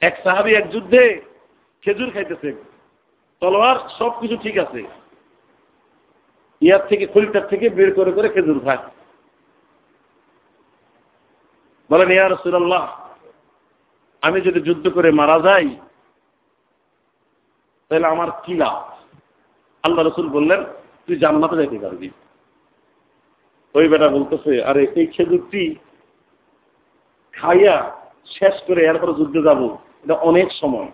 S1: এক সাহাবি এক যুদ্ধে খেজুর খাইতেছে। তলোয়ার সব কিছু ঠিক আছে। ইয়ার থেকে খলিটার থেকে বের করে করে খেজুর খায়। বলেন, ইয়া রসুল্লাহ আমি যদি যুদ্ধ করে মারা যাই, তাহলে আমার কি লাভ? আল্লাহ রসুল বললেন, তুই জান্নাতে যাইতে পারবি। ওই বেটা বলতেছে, আরে এই খেজুরটি খাইয়া শেষ করে এরপরে যুদ্ধে যাব। এটা অনেক সময়।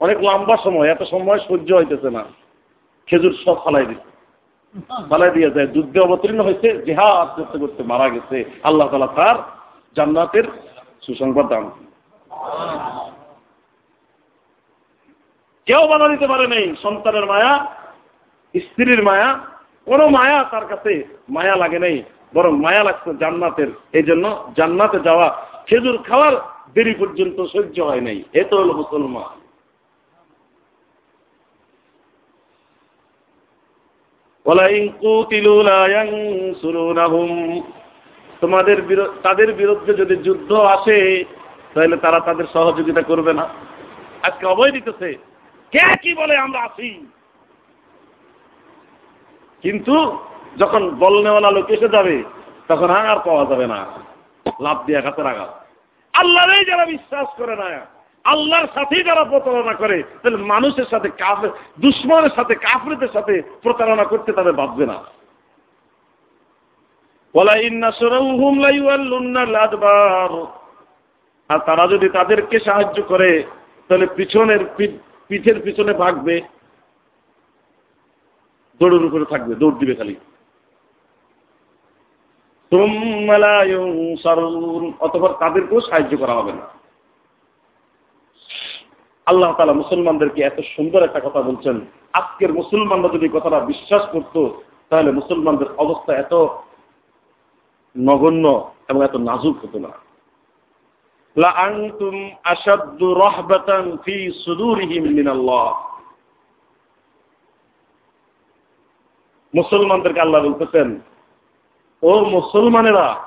S1: অনেক লম্বা সময়, এত সময় সহ্য হইতেছে না। খেজুর সব ফালাই দিচ্ছে ফালাই দিয়ে যায়। যুদ্ধে অবতীর্ণ হয়েছে জেহাদ করতে করতে মারা গেছে। আল্লাহ তালা তার জান্নাতের সুসংবাদ দান কেউ বাধা দিতে পারে নেই, সন্তানের মায়া, স্ত্রীর মায়া, কোন মায়া তার কাছে মায়া লাগে নেই, বরং মায়া লাগছে জান্নাতের। এই জন্য জান্নাতে যাওয়া, খেজুর খাওয়ার দেরি পর্যন্ত সহ্য হয় নাই। এ তো হলো মুসলমান। তোমাদের তাদের বিরুদ্ধে যদি যুদ্ধ আসে তাহলে তারা তাদের সহযোগিতা করবে না। আজকে অবয় দিতেছে, কে কি বলে আমরা আসি? কিন্তু যখন বলনেওয়ালা লোক এসে যাবে, তখন আর পাওয়া যাবে না। লাভ দিয়ে গাছের আঘাত। আল্লাহরেই যারা বিশ্বাস করে না, আল্লাহর সাথেই যারা প্রতারণা করে, তাহলে মানুষের সাথে কাফে দুশ্মনের সাথে, কাফরেদের সাথে প্রতারণা করতে তাদের বাঁচবে না। আর তারা যদি তাদেরকে সাহায্য করে, তাহলে পিছনের পিঠের পিছনে ভাগবে, দৌড়ের উপরে থাকবে, দৌড় দিবে খালি। অতপর তাদেরকেও সাহায্য করা হবে না। আল্লাহ তালা মুসলমানদেরকে এত সুন্দর একটা কথা বলছেন। আজকের মুসলমানরা যদি কথাটা বিশ্বাস করত, তাহলে মুসলমানদের অবস্থা এত নগণ্য এবং এত নাজুক হতো না। মুসলমানদেরকে আল্লাহ বলতেছেন, ও মুসলমানেরা,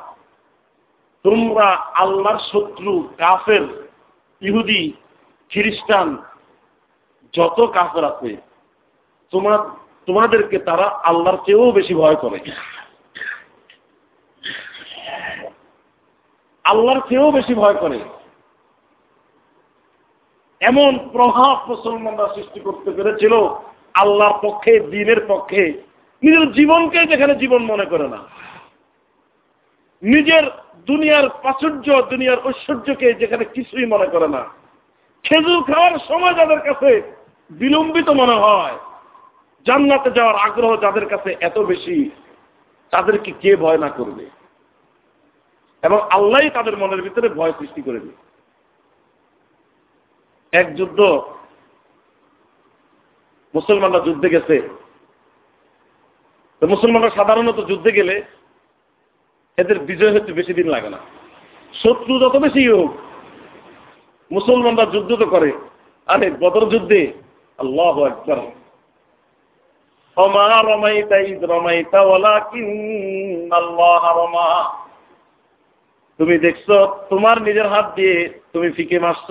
S1: তোমরা আল্লাহর শত্রু, কাফের, ইহুদি, খ্রিস্টান, যত কাফের আছে, তোমার, তোমাদেরকে তারা আল্লাহর চেয়েও বেশি ভয় করে। আল্লাহর চেয়েও বেশি ভয় করে। এমন প্রভাব মুসলমানরা সৃষ্টি করতে পেরেছিল আল্লাহর পক্ষে, দিনের পক্ষে। নিজের জীবনকে যেখানে জীবন মনে করে না। নিজের দুনিয়ার প্রাচুর্য, দুনিয়ার ঐশ্বর্যকে যেখানে কিছুই মনে করে না। খেজুর খাওয়ার সময় যাদের কাছে বিলম্বিত মনে হয়, জান্নাতে যাওয়ার আগ্রহ যাদের কাছে এত বেশি, তাদেরকে কে ভয় না করবে? এবং আল্লাহ তাদের মনের ভিতরে ভয় সৃষ্টি করে দেবে এক যুদ্ধ মুসলমানরা যুদ্ধে গেছে। তো মুসলমানরা সাধারণত যুদ্ধে গেলে এদের বিজয় হতে বেশি দিন লাগে না। শত্রু যত বেশি হোক, মুসলমানরা যুদ্ধ তো করে, আরে বদর যুদ্ধে আল্লাহ একবার তুমি দেখছ, তোমার নিজের হাত দিয়ে তুমি ফিকে মারছ।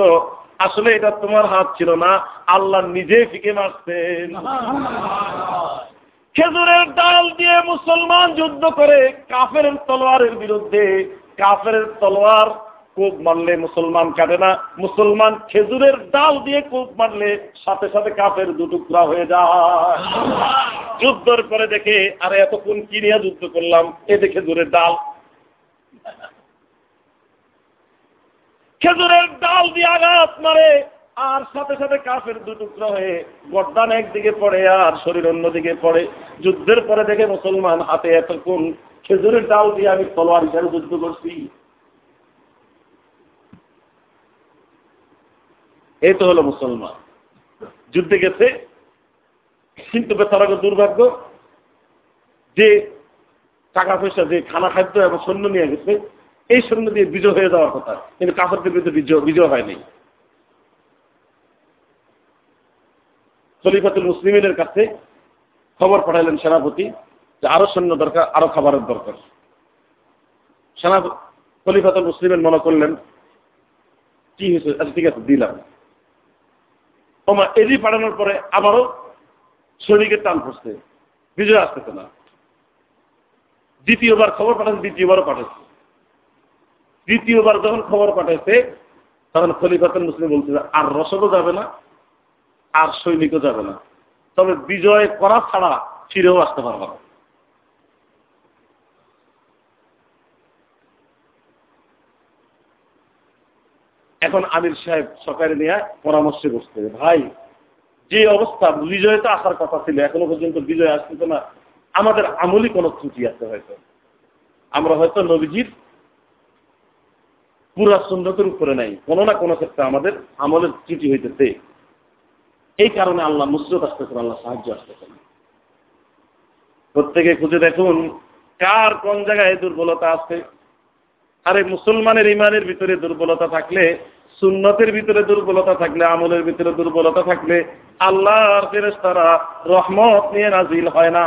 S1: আসলে এটা তোমার হাত ছিল না, আল্লাহ নিজে ফিকে মারছেন। খেজুরের ডাল দিয়ে মুসলমান যুদ্ধ করে কাফের তলোয়ারের বিরুদ্ধে, কাফের তলোয়ার কূপ মারলে মুসলমান কাটে না, মুসলমান খেজুরের ডাল দিয়ে কূপ মারলে সাথে সাথে কাফের দুটুকরা হয়ে যায়। যুদ্ধের পরে দেখে, আরে এতক্ষণ কি নিয়ে যুদ্ধ করলাম? এতে খেজুরের ডাল। খেজুরের ডাল দিয়ে আঘাত মারে, আর সাথে সাথে কাফের দুটুকরা হয়ে গর্দান একদিকে পড়ে আর শরীর অন্যদিকে পড়ে। যুদ্ধের পরে দেখে মুসলমান হাতে এতক্ষণ খেজুরের ডাল দিয়ে আমি তলোয়ার হিসাবে যুদ্ধ করছি। এই তো হলো মুসলমান। যুদ্ধে গেছে। কিন্তু বেতারাগ দুর্ভাগ্য, যে টাকা পয়সা, যে খানা খাদ্য এবং সৈন্য নিয়ে গেছে এই সৈন্য দিয়ে বিজয় হয়ে যাওয়ার কথা। কিন্তু কাফেরদের বিরুদ্ধে বিজয় বিজয় হয়নি। খলিফাতুল মুসলিমের কাছে খবর পাঠাইলেন সেনাপতি যে আরও সৈন্য দরকার, আরও খাবারের দরকার। সেনা খলিফাতুল মুসলিমের মনে করলেন, কি হয়েছে? আচ্ছা ঠিক আছে, দিলাম। ওমা এজি পাঠানোর পরে আবারও সৈনিকের টান পড়ছে। বিজয় আসতেছে না। দ্বিতীয়বার খবর পাঠাচ্ছে, দ্বিতীয়বারও পাঠাচ্ছে। দ্বিতীয়বার যখন খবর পাঠাইছে, তখন খলিফাতুল মুসলিম বলছে আর রসদও যাবে না, আর সৈনিকও যাবে না। তবে বিজয় করা ছাড়া ফিরেও আসতে পারবে না। এখন আমির সাহেব সরকারে নিয়ে পরামর্শে বসতে ভাই, যে অবস্থা, বিজয় তো আসার কথা ছিল, এখনও পর্যন্ত বিজয় আসতেছে না। আমাদের আমলি কোনো ত্রুটি আছে হয়তো। আমরা হয়তো নবীজির পুরা সুন্দর উপরে নাই। কোনো না কোনো ক্ষেত্রে আমাদের আমলের ত্রুটি হইতেছে। এই কারণে আল্লাহ মুসরত আসতেছেন আল্লাহ সাহায্য আসতেছেন প্রত্যেকে খুঁজে দেখুন, কার কোন জায়গায় দুর্বলতা আছে? আরে, মুসলমানের ইমানের ভিতরে দুর্বলতা থাকলে, সুন্নতের ভিতরে দুর্বলতা থাকলে, আমলের ভিতরে দুর্বলতা থাকলে ফেরেস্তারা রহমত নিয়ে নাজিল হয় না।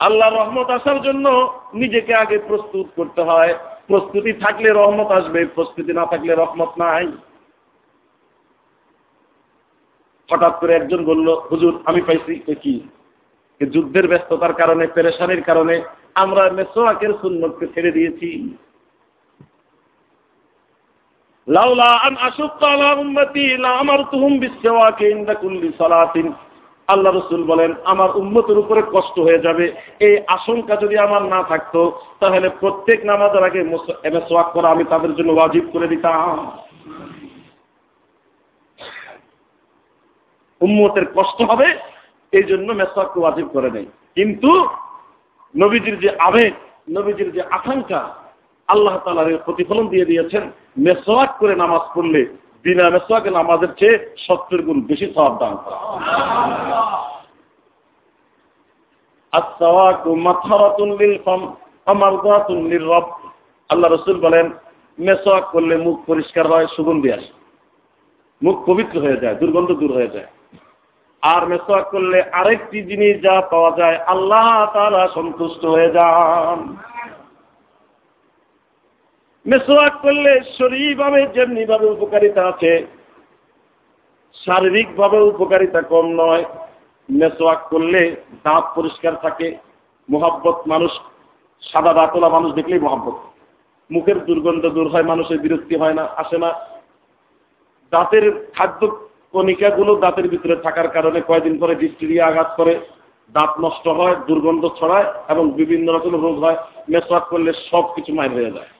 S1: আল্লাহ রহমত আসার জন্য নিজেকে আগে প্রস্তুত করতে হয়। প্রস্তুতি থাকলে রহমত আসবে, প্রস্তুতি না থাকলে রহমত নাই। হঠাৎ করে একজন বলল, হুজুর, আমি পাইছি কি? যুদ্ধের ব্যস্ততার কারণে, পেরেশানির কারণে আমরা মেসোয়াকের সুন্নতকে ছেড়ে দিয়েছি। লাউলা আন আশুক্কা আলা উম্মতি, লা আমারতুহুম বিসওয়াকি ইনদা কুল্লি সালাতিন। আল্লাহ রসুল বলেন, আমার উন্মতের উপরে কষ্ট হয়ে যাবে। এই আশঙ্কা যদি আমার না থাকতো, তাহলে প্রত্যেক নামাজের আগে মেসোয়াক করা আমি তাদের জন্য ওয়াজিব করে দিতাম। উম্মতের কষ্ট হবে, এই জন্য মেসওয়াককে ওয়াজিব করে নেই। কিন্তু নবীজির যে আবেগ, নবীজির যে আকাঙ্ক্ষা, আল্লাহ তালার প্রতিফলন দিয়ে দিয়েছেন মেসওয়াক করে নামাজ পড়লে বিনা মেসওয়াকে নামাজের চেয়ে সত্তর গুণ বেশি সব দান আল্লাহ রসুল বলেন মেসওয়াক করলে মুখ পরিষ্কার হয়, সুগন্ধি আসে। মুখ পবিত্র হয়ে যায়, দুর্গন্ধ দূর হয়ে যায়। আর মেসওয়াক করলে আরেকটি জিনিস যা পাওয়া যায়, আল্লাহ তারা সন্তুষ্ট হয়ে যান। মেসোয়াক করলে শরীরভাবে যেমনি ভাবে উপকারিতা আছে, শারীরিকভাবে উপকারিতা কম নয়। মেসোয়াক করলে দাঁত পরিষ্কার থাকে, মোহাব্বত মানুষ, সাদা দাঁতলা মানুষ দেখলেই মোহাব্বত। মুখের দুর্গন্ধ দূর হয়, মানুষের বিরক্তি হয় না, আসে না। দাঁতের খাদ্য কণিকাগুলো দাঁতের ভিতরে থাকার কারণে কয়দিন পরে ডিস্ট্রিয়া আঘাত করে, দাঁত নষ্ট হয়, দুর্গন্ধ ছড়ায় এবং বিভিন্ন রকম রোগ হয়। মেসোয়াক করলে সব কিছু মায়ের হয়ে যায়।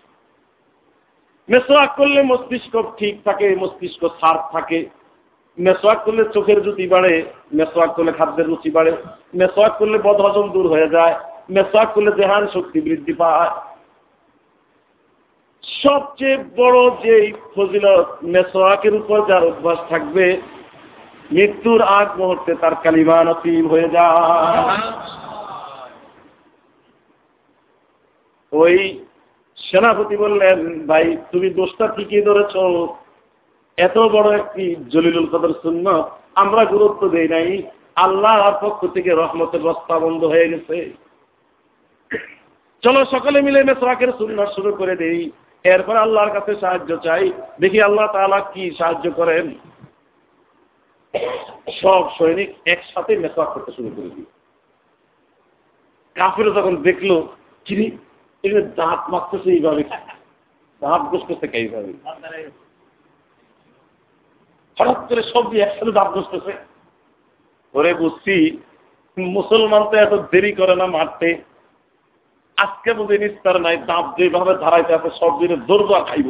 S1: মেসোয়াক করলে মস্তিষ্ক ঠিক থাকে মস্তিষ্ক সার্ফ থাকে। মেসোয়াক করলে চোখের জুতি বাড়ে মেসোয়াক করলে খাদ্যের রুচি বাড়ে। মেসোয়াক করলে বদহজম দূর হয়ে যায় মেসোয়াক করলে দেহান শক্তি বৃদ্ধি পায়। সবচেয়ে বড় যে ফজিলত মেসোয়াকের উপর যার অভ্যাস থাকবে মৃত্যুর আগ মুহূর্তে তার কালিমা নসিব হয়ে যায়। ওই সেনাপতি বললেন, ভাই, তুমি দোষটা ঠিকই ধরেছ। এত বড় একটি জলিলুল কদর শূন্য আমরা গুরুত্ব দেই নাই। আল্লাহর পক্ষ থেকে রহমতের রাস্তা বন্ধ হয়ে গেছে। চলো সকলে মিলে মেসরাকের শূন্য শুরু করে দেই। এরপর আল্লাহর কাছে সাহায্য চাই। দেখি আল্লাহ তালা কি সাহায্য করেন। সব সৈনিক একসাথে মেসওয়াক করতে শুরু করে দিই কাফির যখন দেখল চিনি এখানে দাঁত মারতেছে এইভাবে। দাঁত বসতেছে এইভাবে। হঠাৎ করে সব দিয়ে একসাথে দাঁত বসতেছে ধরে বুঝছি, মুসলমান তো এত দেরি করে না মারতে। আজকে বুঝে নিস্তার নাই, দাঁত যেভাবে ধারাইতে আছে, সব দিনে দৌড় খাইব।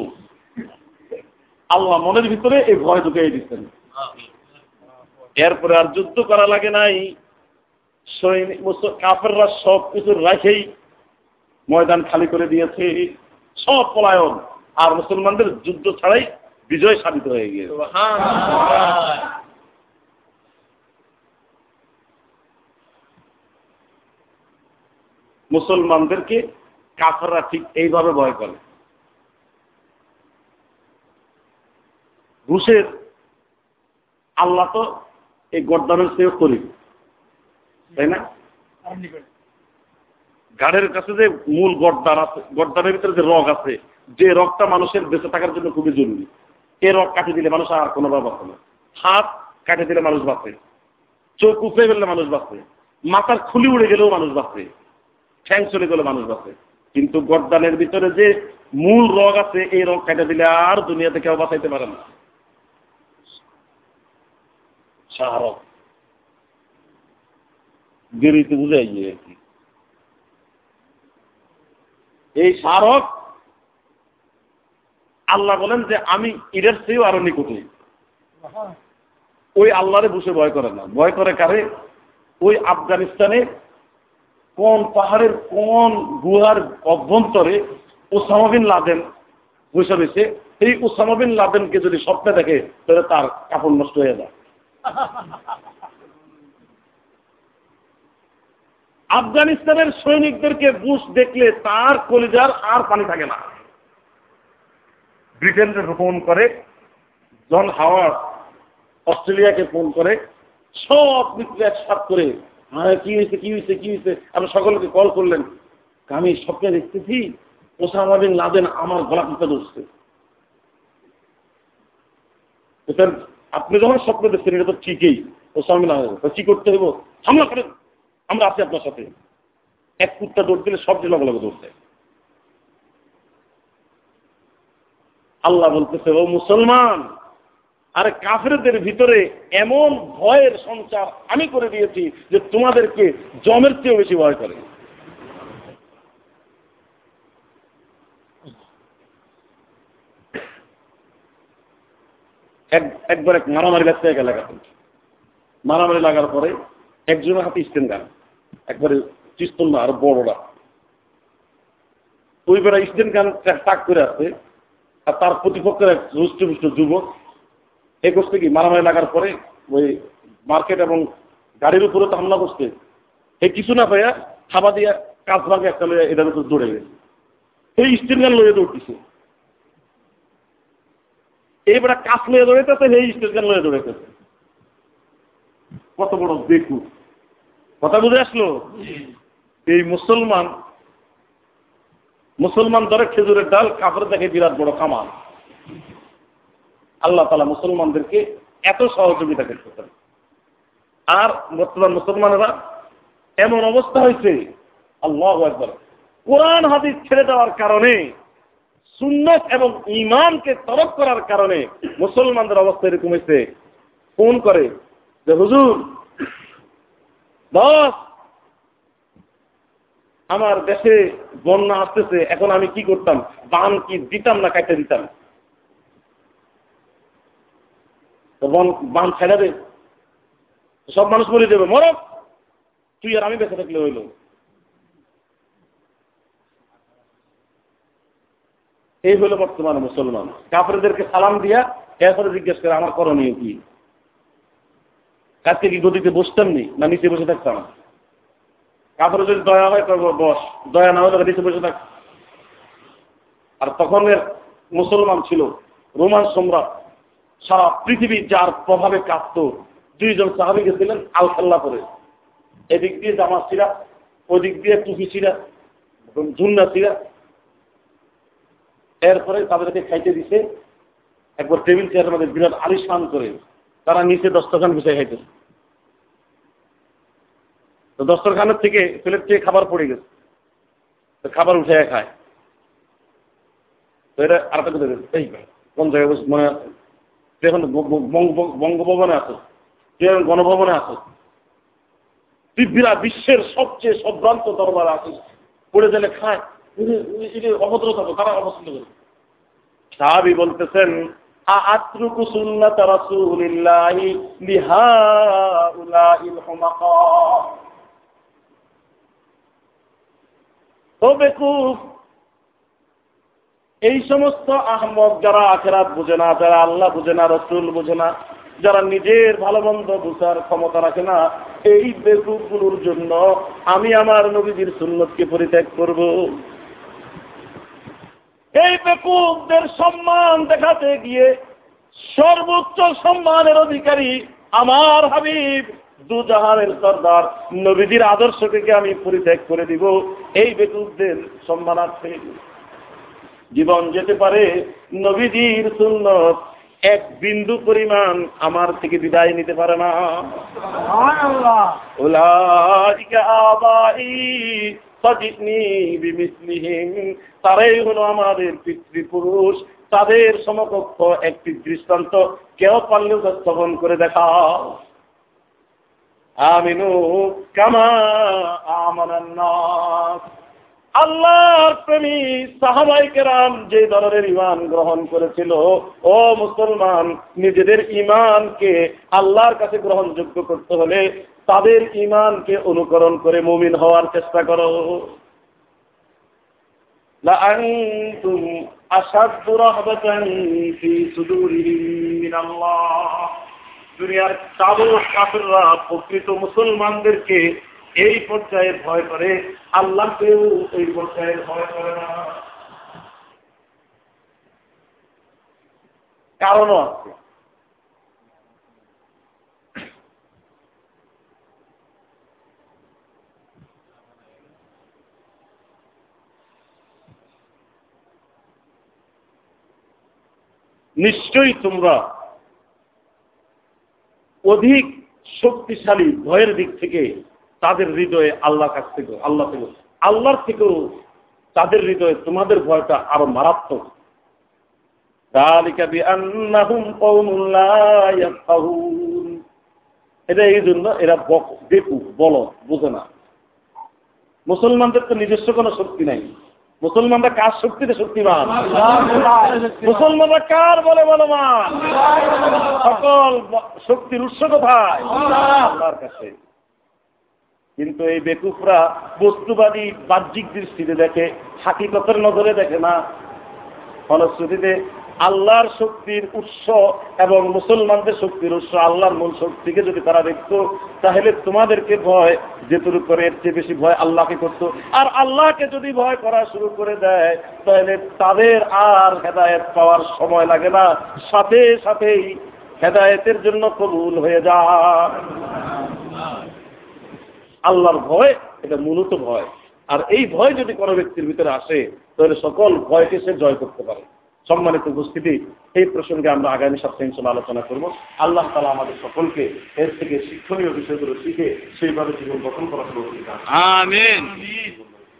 S1: আল্লাহ মনের ভিতরে এই ভয় ঢুকিয়ে দিচ্ছেন। এরপরে আর যুদ্ধ করা লাগে নাই। কাফেররা সব কিছু রাখেই ময়দান খালি করে দিয়েছে সব পলায়ন। আর মুসলমানদের যুদ্ধ ছাড়াই বিজয় সাধিত হয়ে গিয়েছে। মুসলমানদেরকে কাফেররা ঠিক এইভাবে ভয় করে। ঘুষের আল্লাহ তো এই গড্ডানের চেয়েও করি। তাই না? গাড়ের কাছে যে মূল গড্ডার আছে গড্ডানের ভিতরে যে রগ আছে, যে রগটা মানুষের বেঁচে থাকার জন্য খুবই জরুরি। এ রগ কাটে দিলে মানুষ আর কোনো বাঁচে না। হাত কাটে দিলে মানুষ বাঁচে, চোখ উপড়ে ফেললে মানুষ বাঁচে, মাথার খুলি উড়ে গেলেও মানুষ বাঁচে, ঠ্যাং চলে গেলে মানুষ বাঁচে। কিন্তু গড্ডানের ভিতরে যে মূল রগ আছে, এই রগ কাটে দিলে আর দুনিয়াতে কেউ বাঁচাইতে পারে না। সারক দেরিতে বুঝাই আর কি। এই স্মারক আল্লাহ বলেন যে আমি ইরের চেয়েও আরও নিকটে। ওই আল্লাহরে বসে ভয় করে না। ভয় করে কারে? ওই আফগানিস্তানে কোন পাহাড়ের কোন গুহার অভ্যন্তরে ওসামাবিন লাদেন বসে রয়েছে। এই ওসামাবিন লাদেনকে যদি স্বপ্নে দেখে, তাহলে তার কাপড় নষ্ট হয়ে যায়। আফগানিস্তানের সৈনিকদেরকে বুশ দেখলে তার কলিজার আর পানি থাকে না। ব্রিটেনকে ফোন করে, জন হাওয়ার অস্ট্রেলিয়াকে ফোন করে, সব মিত্র একসাথ করে হ্যাঁ কি হয়েছে কি হয়েছে কি হয়েছে? আপনি সকলকে কল করলেন। আমি স্বপ্নে দেখতেছি, ওসামা বিন লাদেন আমার গলা টিপে ধরছে। আপনি যখন স্বপ্ন দেখছেন, এটা তো ঠিকই, ওসামা বিন লাদেন। কি করতে হইব? হামলা করেন। আমরা আছি আপনার সাথে। এক কুত্তা দৌড় দিলে সব জেলা বলে দৌড় দেয়। আল্লাহ বলতেছে, ও মুসলমান, আরে কাফেরদের ভিতরে এমন ভয়ের সঞ্চার আমি করে দিয়েছি যে তোমাদেরকে জমের চেয়েও বেশি ভয় করে। একবার এক মারামারি লাগছে এক এলাকাতে মারামারি লাগার পরে একজনের হাতে স্টেন গান। একবারে চিস্তন না, আরও বড়রা ওই বেড়া স্টেন গান তাক করে আছে, আর তার প্রতিপক্ষের এক রুষ্টপুষ্ট যুবক, এ করছে কি, মারামারি লাগার পরে ওই মার্কেট এবং গাড়ির উপরে তো হামলা করছে। এ কিছু না পাইয়া খাবা দিয়া কাজ ভাগে একটা লইয়া এটার উপর দৌড়ে গেছে। এই স্টেন গান লইয়া দৌড়তেছে। এইবার কাজ লইয়া দৌড়াইতেছে সেই স্টেন গান লইয়া দৌড়াইতেছে। কত বড় দেখু কথা বুঝে আসলো? এই মুসলমান মুসলমান ধরে খেজুরের ডাল কাপড় দেখে বিরাট বড় কামাল। আল্লাহ তালা মুসলমানদেরকে এত সহযোগিতা করতে আর বর্তমান মুসলমানেরা এমন অবস্থা হয়েছে, আল্লাহ একবার কোরআন হাদিস ছেড়ে দেওয়ার কারণে, সুন্নত এবং ইমানকে তরক করার কারণে মুসলমানদের অবস্থা এরকম হয়েছে। ফোন করে যে, হুজুর দশ আমার দেশে বন্যা আসতেছে, এখন আমি কি করতাম? বান কি দিতাম না কাটতে দিতাম? বন বান ছেড়ে দে। সব মানুষ মরে দেবে মরক তুই আর আমি বেঁচে থাকলে হইল। এই হলো বর্তমানে মুসলমান। কাপড়দেরকে সালাম দিয়া এরপরে জিজ্ঞেস করে, আমার করণীয় কি? কাজকে কি গদিতে বসতাম নি না নিচে বসে থাকতাম? কাপড়ে যদি দয়া হয় তবে বস। দয়া না হলে নিচে বসে থাক। আর তখনের মুসলমান ছিল, রোমান সম্রাট, সারা পৃথিবী যার প্রভাবে কাঁপত দুইজন সাহাবি গেছিলেন আলখাল্লা করে। এদিক দিয়ে জামা ছিঁড়া, ওদিক দিয়ে টুপি ছিঁড়া, ঝুন্না ছিঁড়া। এরপরে তাদেরকে খাইতে দিছে। একবার টেবিল চেয়ারের মধ্যে বিরাট আলিশান করে। তারা নিচে দস্তখান বিছাই খাইতেছে। তো দস্তরখানের থেকে প্লেট থেকে খাবার পড়ে গেছে। তো খাবার উঠে খায়। তো এটা আর কথা এই কোন জায়গায় বসে মনে এখন বঙ্গভবনে আছে গণভবনে আছে পৃথিবীরা বিশ্বের সবচেয়ে সম্ভ্রান্ত দরবার আছে, পড়ে গেলে খায়। অভদ্রতা তারা অপছন্দ করে। সাহাবি বলতেছেন এই সমস্ত আহমদ যারা আখেরাত বুঝে না, যারা আল্লাহ বুঝে না, রসুল বুঝে না, যারা নিজের ভালো মন্দ বুঝার ক্ষমতা রাখে না, এই বেকুফগুলোর জন্য আমি আমার নবীজির সুন্নতকে পরিত্যাগ করব। এই বেকুফদের সম্মান দেখাতে গিয়ে সর্বোচ্চ সম্মানের অধিকারী আমার হাবিব দুজাহানের সর্দার। নবীজির আদর্শ থেকে আমি পরিত্যাগ করে দিব। এই বেকুফদের সম্মানার্থে জীবন যেতে পারে নবীজির সুন্নত এক বিন্দু পরিমাণ আমার থেকে বিদায় নিতে পারে না। তারাই হলো আমাদের পিতৃপুরুষ। তাদের সমকক্ষ একটি দৃষ্টান্ত, কেউ পারলে উপস্থাপন করে দেখা আমিনু কামা আমানান্নাস আল্লাহর প্রেমী সাহাবাই কেরাম যে ধরনের ইমান গ্রহণ করেছিল, ও মুসলমান নিজেদের ইমানকে আল্লাহর কাছে গ্রহণযোগ্য করতে হলে তাদের ইমানকে অনুকরণ করে মুমিন হওয়ার চেষ্টা করো। দুনিয়ার চাদর কাফেররা প্রকৃত মুসলমানদেরকে এই পর্যায়ে ভয় করে, আল্লাহকেও এই পর্যায়ে ভয় করে না। কারণও আছে। নিশ্চয়ই তোমরা অধিক শক্তিশালী ভয়ের দিক থেকে তাদের হৃদয়ে আল্লাহ কাছ থেকে আল্লাহ থেকে, আল্লাহর থেকেও তাদের হৃদয়ে তোমাদের ভয়টা আরও মারাত্মক। এটা এই জন্য এরা বেকু বল বোঝে না। মুসলমানদের তো নিজস্ব কোনো শক্তি নাই। মুসলমানরা কার শক্তিতে শক্তিমান? মুসলমানরা কার বলে বলমান? সকল শক্তির উৎস কোথায়? কাছে। কিন্তু এই বেকুফরা বস্তুবাদী বাহ্যিক দৃষ্টিতে দেখে হাকিকতের নজরে দেখে না। ফলশ্রুতিতে আল্লাহর শক্তির উৎস এবং মুসলমানদের শক্তির উৎস, আল্লাহর মূল শক্তিকে যদি তারা দেখতো, তাহলে তোমাদেরকে ভয় যেটুকু করে এর চেয়ে বেশি ভয় আল্লাহকে করতো। আর আল্লাহকে যদি ভয় করা শুরু করে দেয়, তাহলে তাদের আর হেদায়ত পাওয়ার সময় লাগে না। সাথে সাথেই হেদায়তের জন্য কবুল হয়ে যায় আল্লাহর ভয়, এটা মূলত ভয়। আর এই ভয় যদি কোনো ব্যক্তির ভিতরে আসে, তাহলে সকল ভয়কে সে জয় করতে পারে। সম্মানিত উপস্থিতি এই প্রসঙ্গে আমরা আগামী সপ্তাহে ইনশাল আলোচনা করব। আল্লাহ তালা আমাদের সকলকে এর থেকে শিক্ষণীয় বিষয়গুলো শিখে সেইভাবে জীবন গঠন করা শুরু আমিন।